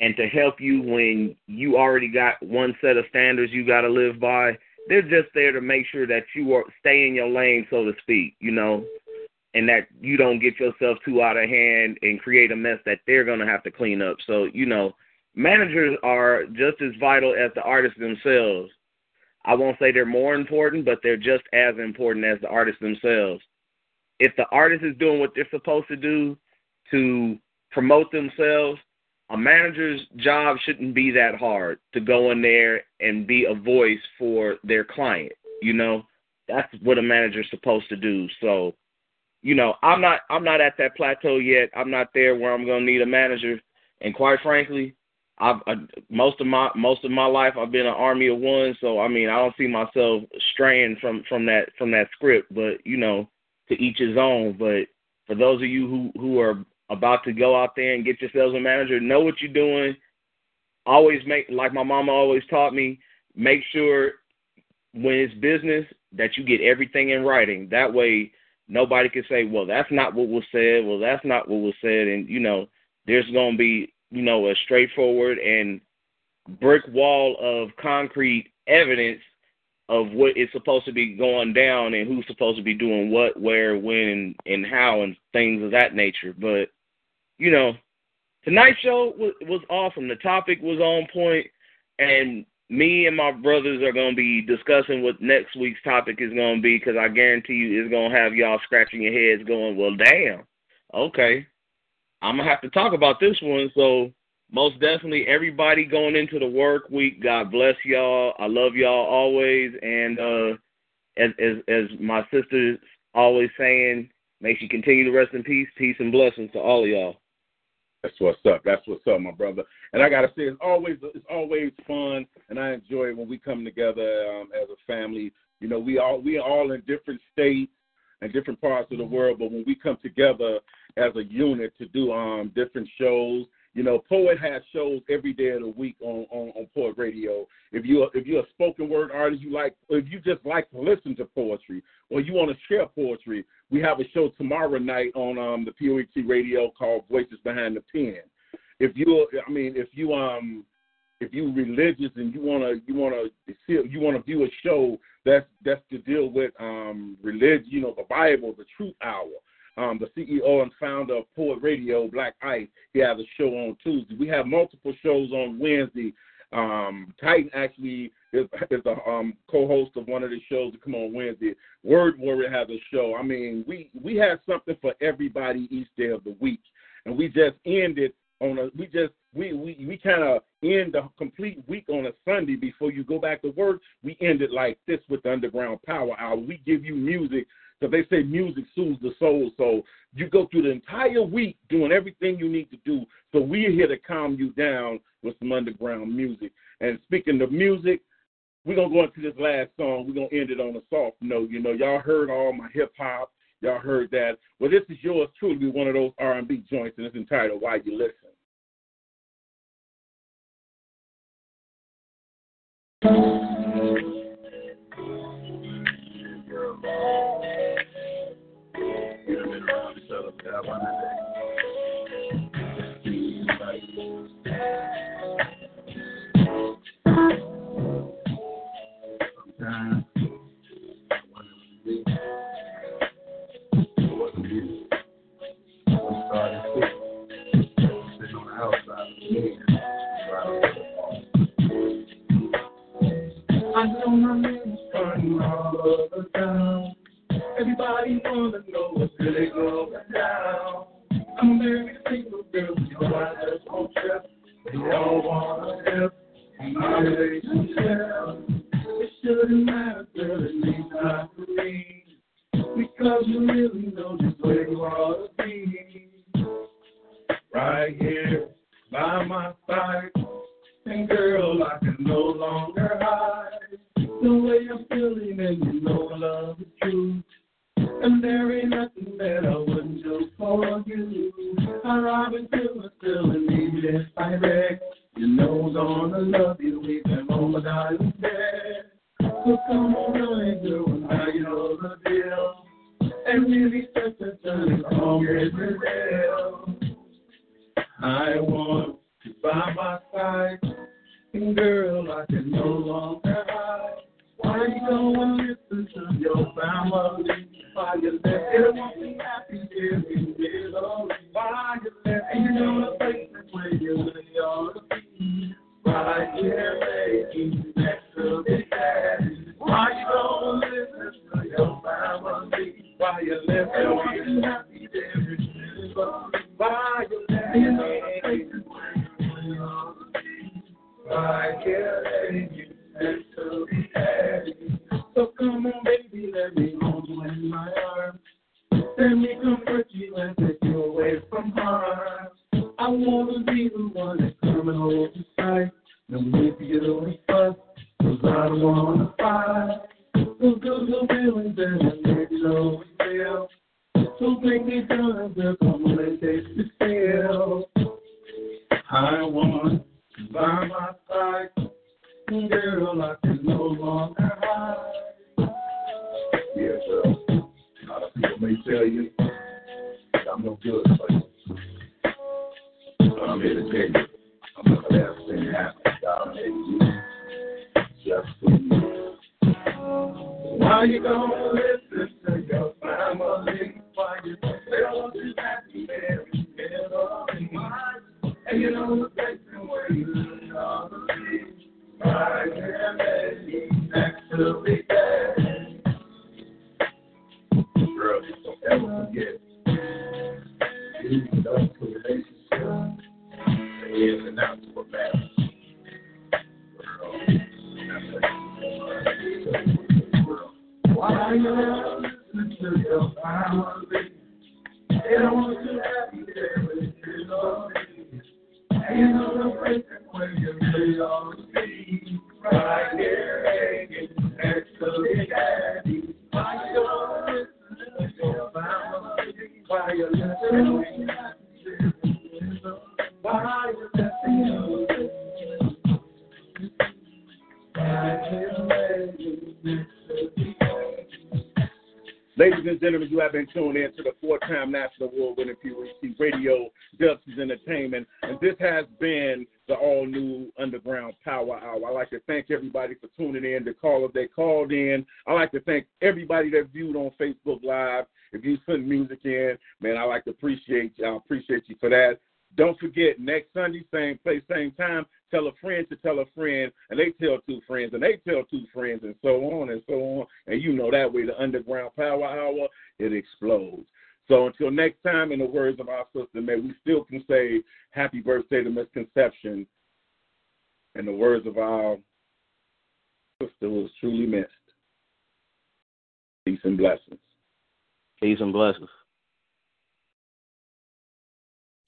and to help you when you already got one set of standards you got to live by they're just there to make sure that you are stay in your lane, so to speak, you know, and that you don't get yourself too out of hand and create a mess that they're gonna have to clean up. So, you know, managers are just as vital as the artists themselves. I won't say they're more important, but they're just as important as the artists themselves. If the artist is doing what they're supposed to do to promote themselves, a manager's job shouldn't be that hard to go in there and be a voice for their client. You know, that's what a manager's supposed to do. So, you know, I'm not I'm not at that plateau yet. I'm not there where I'm gonna need a manager. And quite frankly, I've I, most of my most of my life I've been an army of one. So I mean, I don't see myself straying from from that from that script. But you know, to each his own. But for those of you who who are about to go out there and get yourselves a manager. Know what you're doing. Always make, like my mama always taught me, make sure when it's business that you get everything in writing. That way, nobody can say, well, that's not what was said. Well, that's not what was said. And, you know, there's to be, you know, a straightforward and brick wall of concrete evidence of what is supposed to be going down and who's supposed to be doing what, where, when, and how, and things of that nature. But you know, tonight's show was, was awesome. The topic was on point, and me and my brothers are going to be discussing what next week's topic is going to be because I guarantee you it's going to have y'all scratching your heads going, well, damn, okay, I'm going to have to talk about this one. So, most definitely, everybody going into the work week, God bless y'all. I love y'all always. And uh, as, as, as my sister's always saying, may she continue to rest in peace, peace, and blessings to all of y'all. That's what's up. That's what's up, my brother. And I gotta say, it's always it's always fun, and I enjoy it when we come together um, as a family. You know, we all we are all in different states and different parts of the world, but when we come together as a unit to do um different shows you know, Poet has shows every day of the week on, on, on Poet Radio. If you if you're a spoken word artist, you like if you just like to listen to poetry or you want to share poetry, we have a show tomorrow night on um, the POET Radio called Voices Behind the Pen. If you, I mean, if you um if you religious and you wanna you wanna see you wanna view a show that's that's to deal with um religion, you know, the Bible, the Truth Hour um, the CEO and founder of Poet Radio, Black Ice. He has a show on Tuesday. We have multiple shows on Wednesday. Um, Titan actually is, is a um, co-host of one of the shows that come on Wednesday. Word Warrior has a show. I mean, we we have something for everybody each day of the week, and we just ended on a we just we we we kind of end the complete week on a Sunday before you go back to work. We end it like this with the Underground Power Hour. We give you music because they say music soothes the soul. So you go through the entire week doing everything you need to do. So we're here to calm you down with some underground music. And speaking of music, we're gonna go into this last song. We're gonna end it on a soft note. You know, y'all heard all my hip hop. Y'all heard that. Well, this is yours truly, one of those R&B joints, and it's entitled "Why You Listen." I know my name's turning all over town. Everybody wanna know what's really going down. I'm every single girl, you just won't. They all wanna help my relationship. It shouldn't matter, girl, it means not to me. Because you really know just where you ought to be. Right here, by my side. And girl, I can no longer hide. The way I'm feeling, and you know love is true. And there ain't nothing that I wouldn't do for you. I until I'm still in need, yes, I beg. You know, gonna love you even on the dying bed. So come on, honey, girl, now you know the deal. And really start to turn it on every day. I want you by my side. And girl, I can no longer hide. Why you don't listen to your family? Why you them be happy if you get? Why you let you know the where you really ought to be? Right here, making been tuned in to the four-time national award-winning POET Radio Justice Entertainment, and this has been the all-new Underground Power Hour. I'd like to thank everybody for tuning in. The callers they called in. I'd like to thank everybody that viewed on Facebook Live. If you sent music in, man, I like to appreciate you. I appreciate you for that. Don't forget, next Sunday, same place, same time, tell a friend to tell a friend, and they tell two friends, and they tell two friends, and so on and so on. And you know that way, the Underground Power Hour, it explodes. So until next time, in the words of our sister, may we still can say happy birthday to Misconception. In the words of our sister was truly missed. Peace and blessings. Peace and blessings.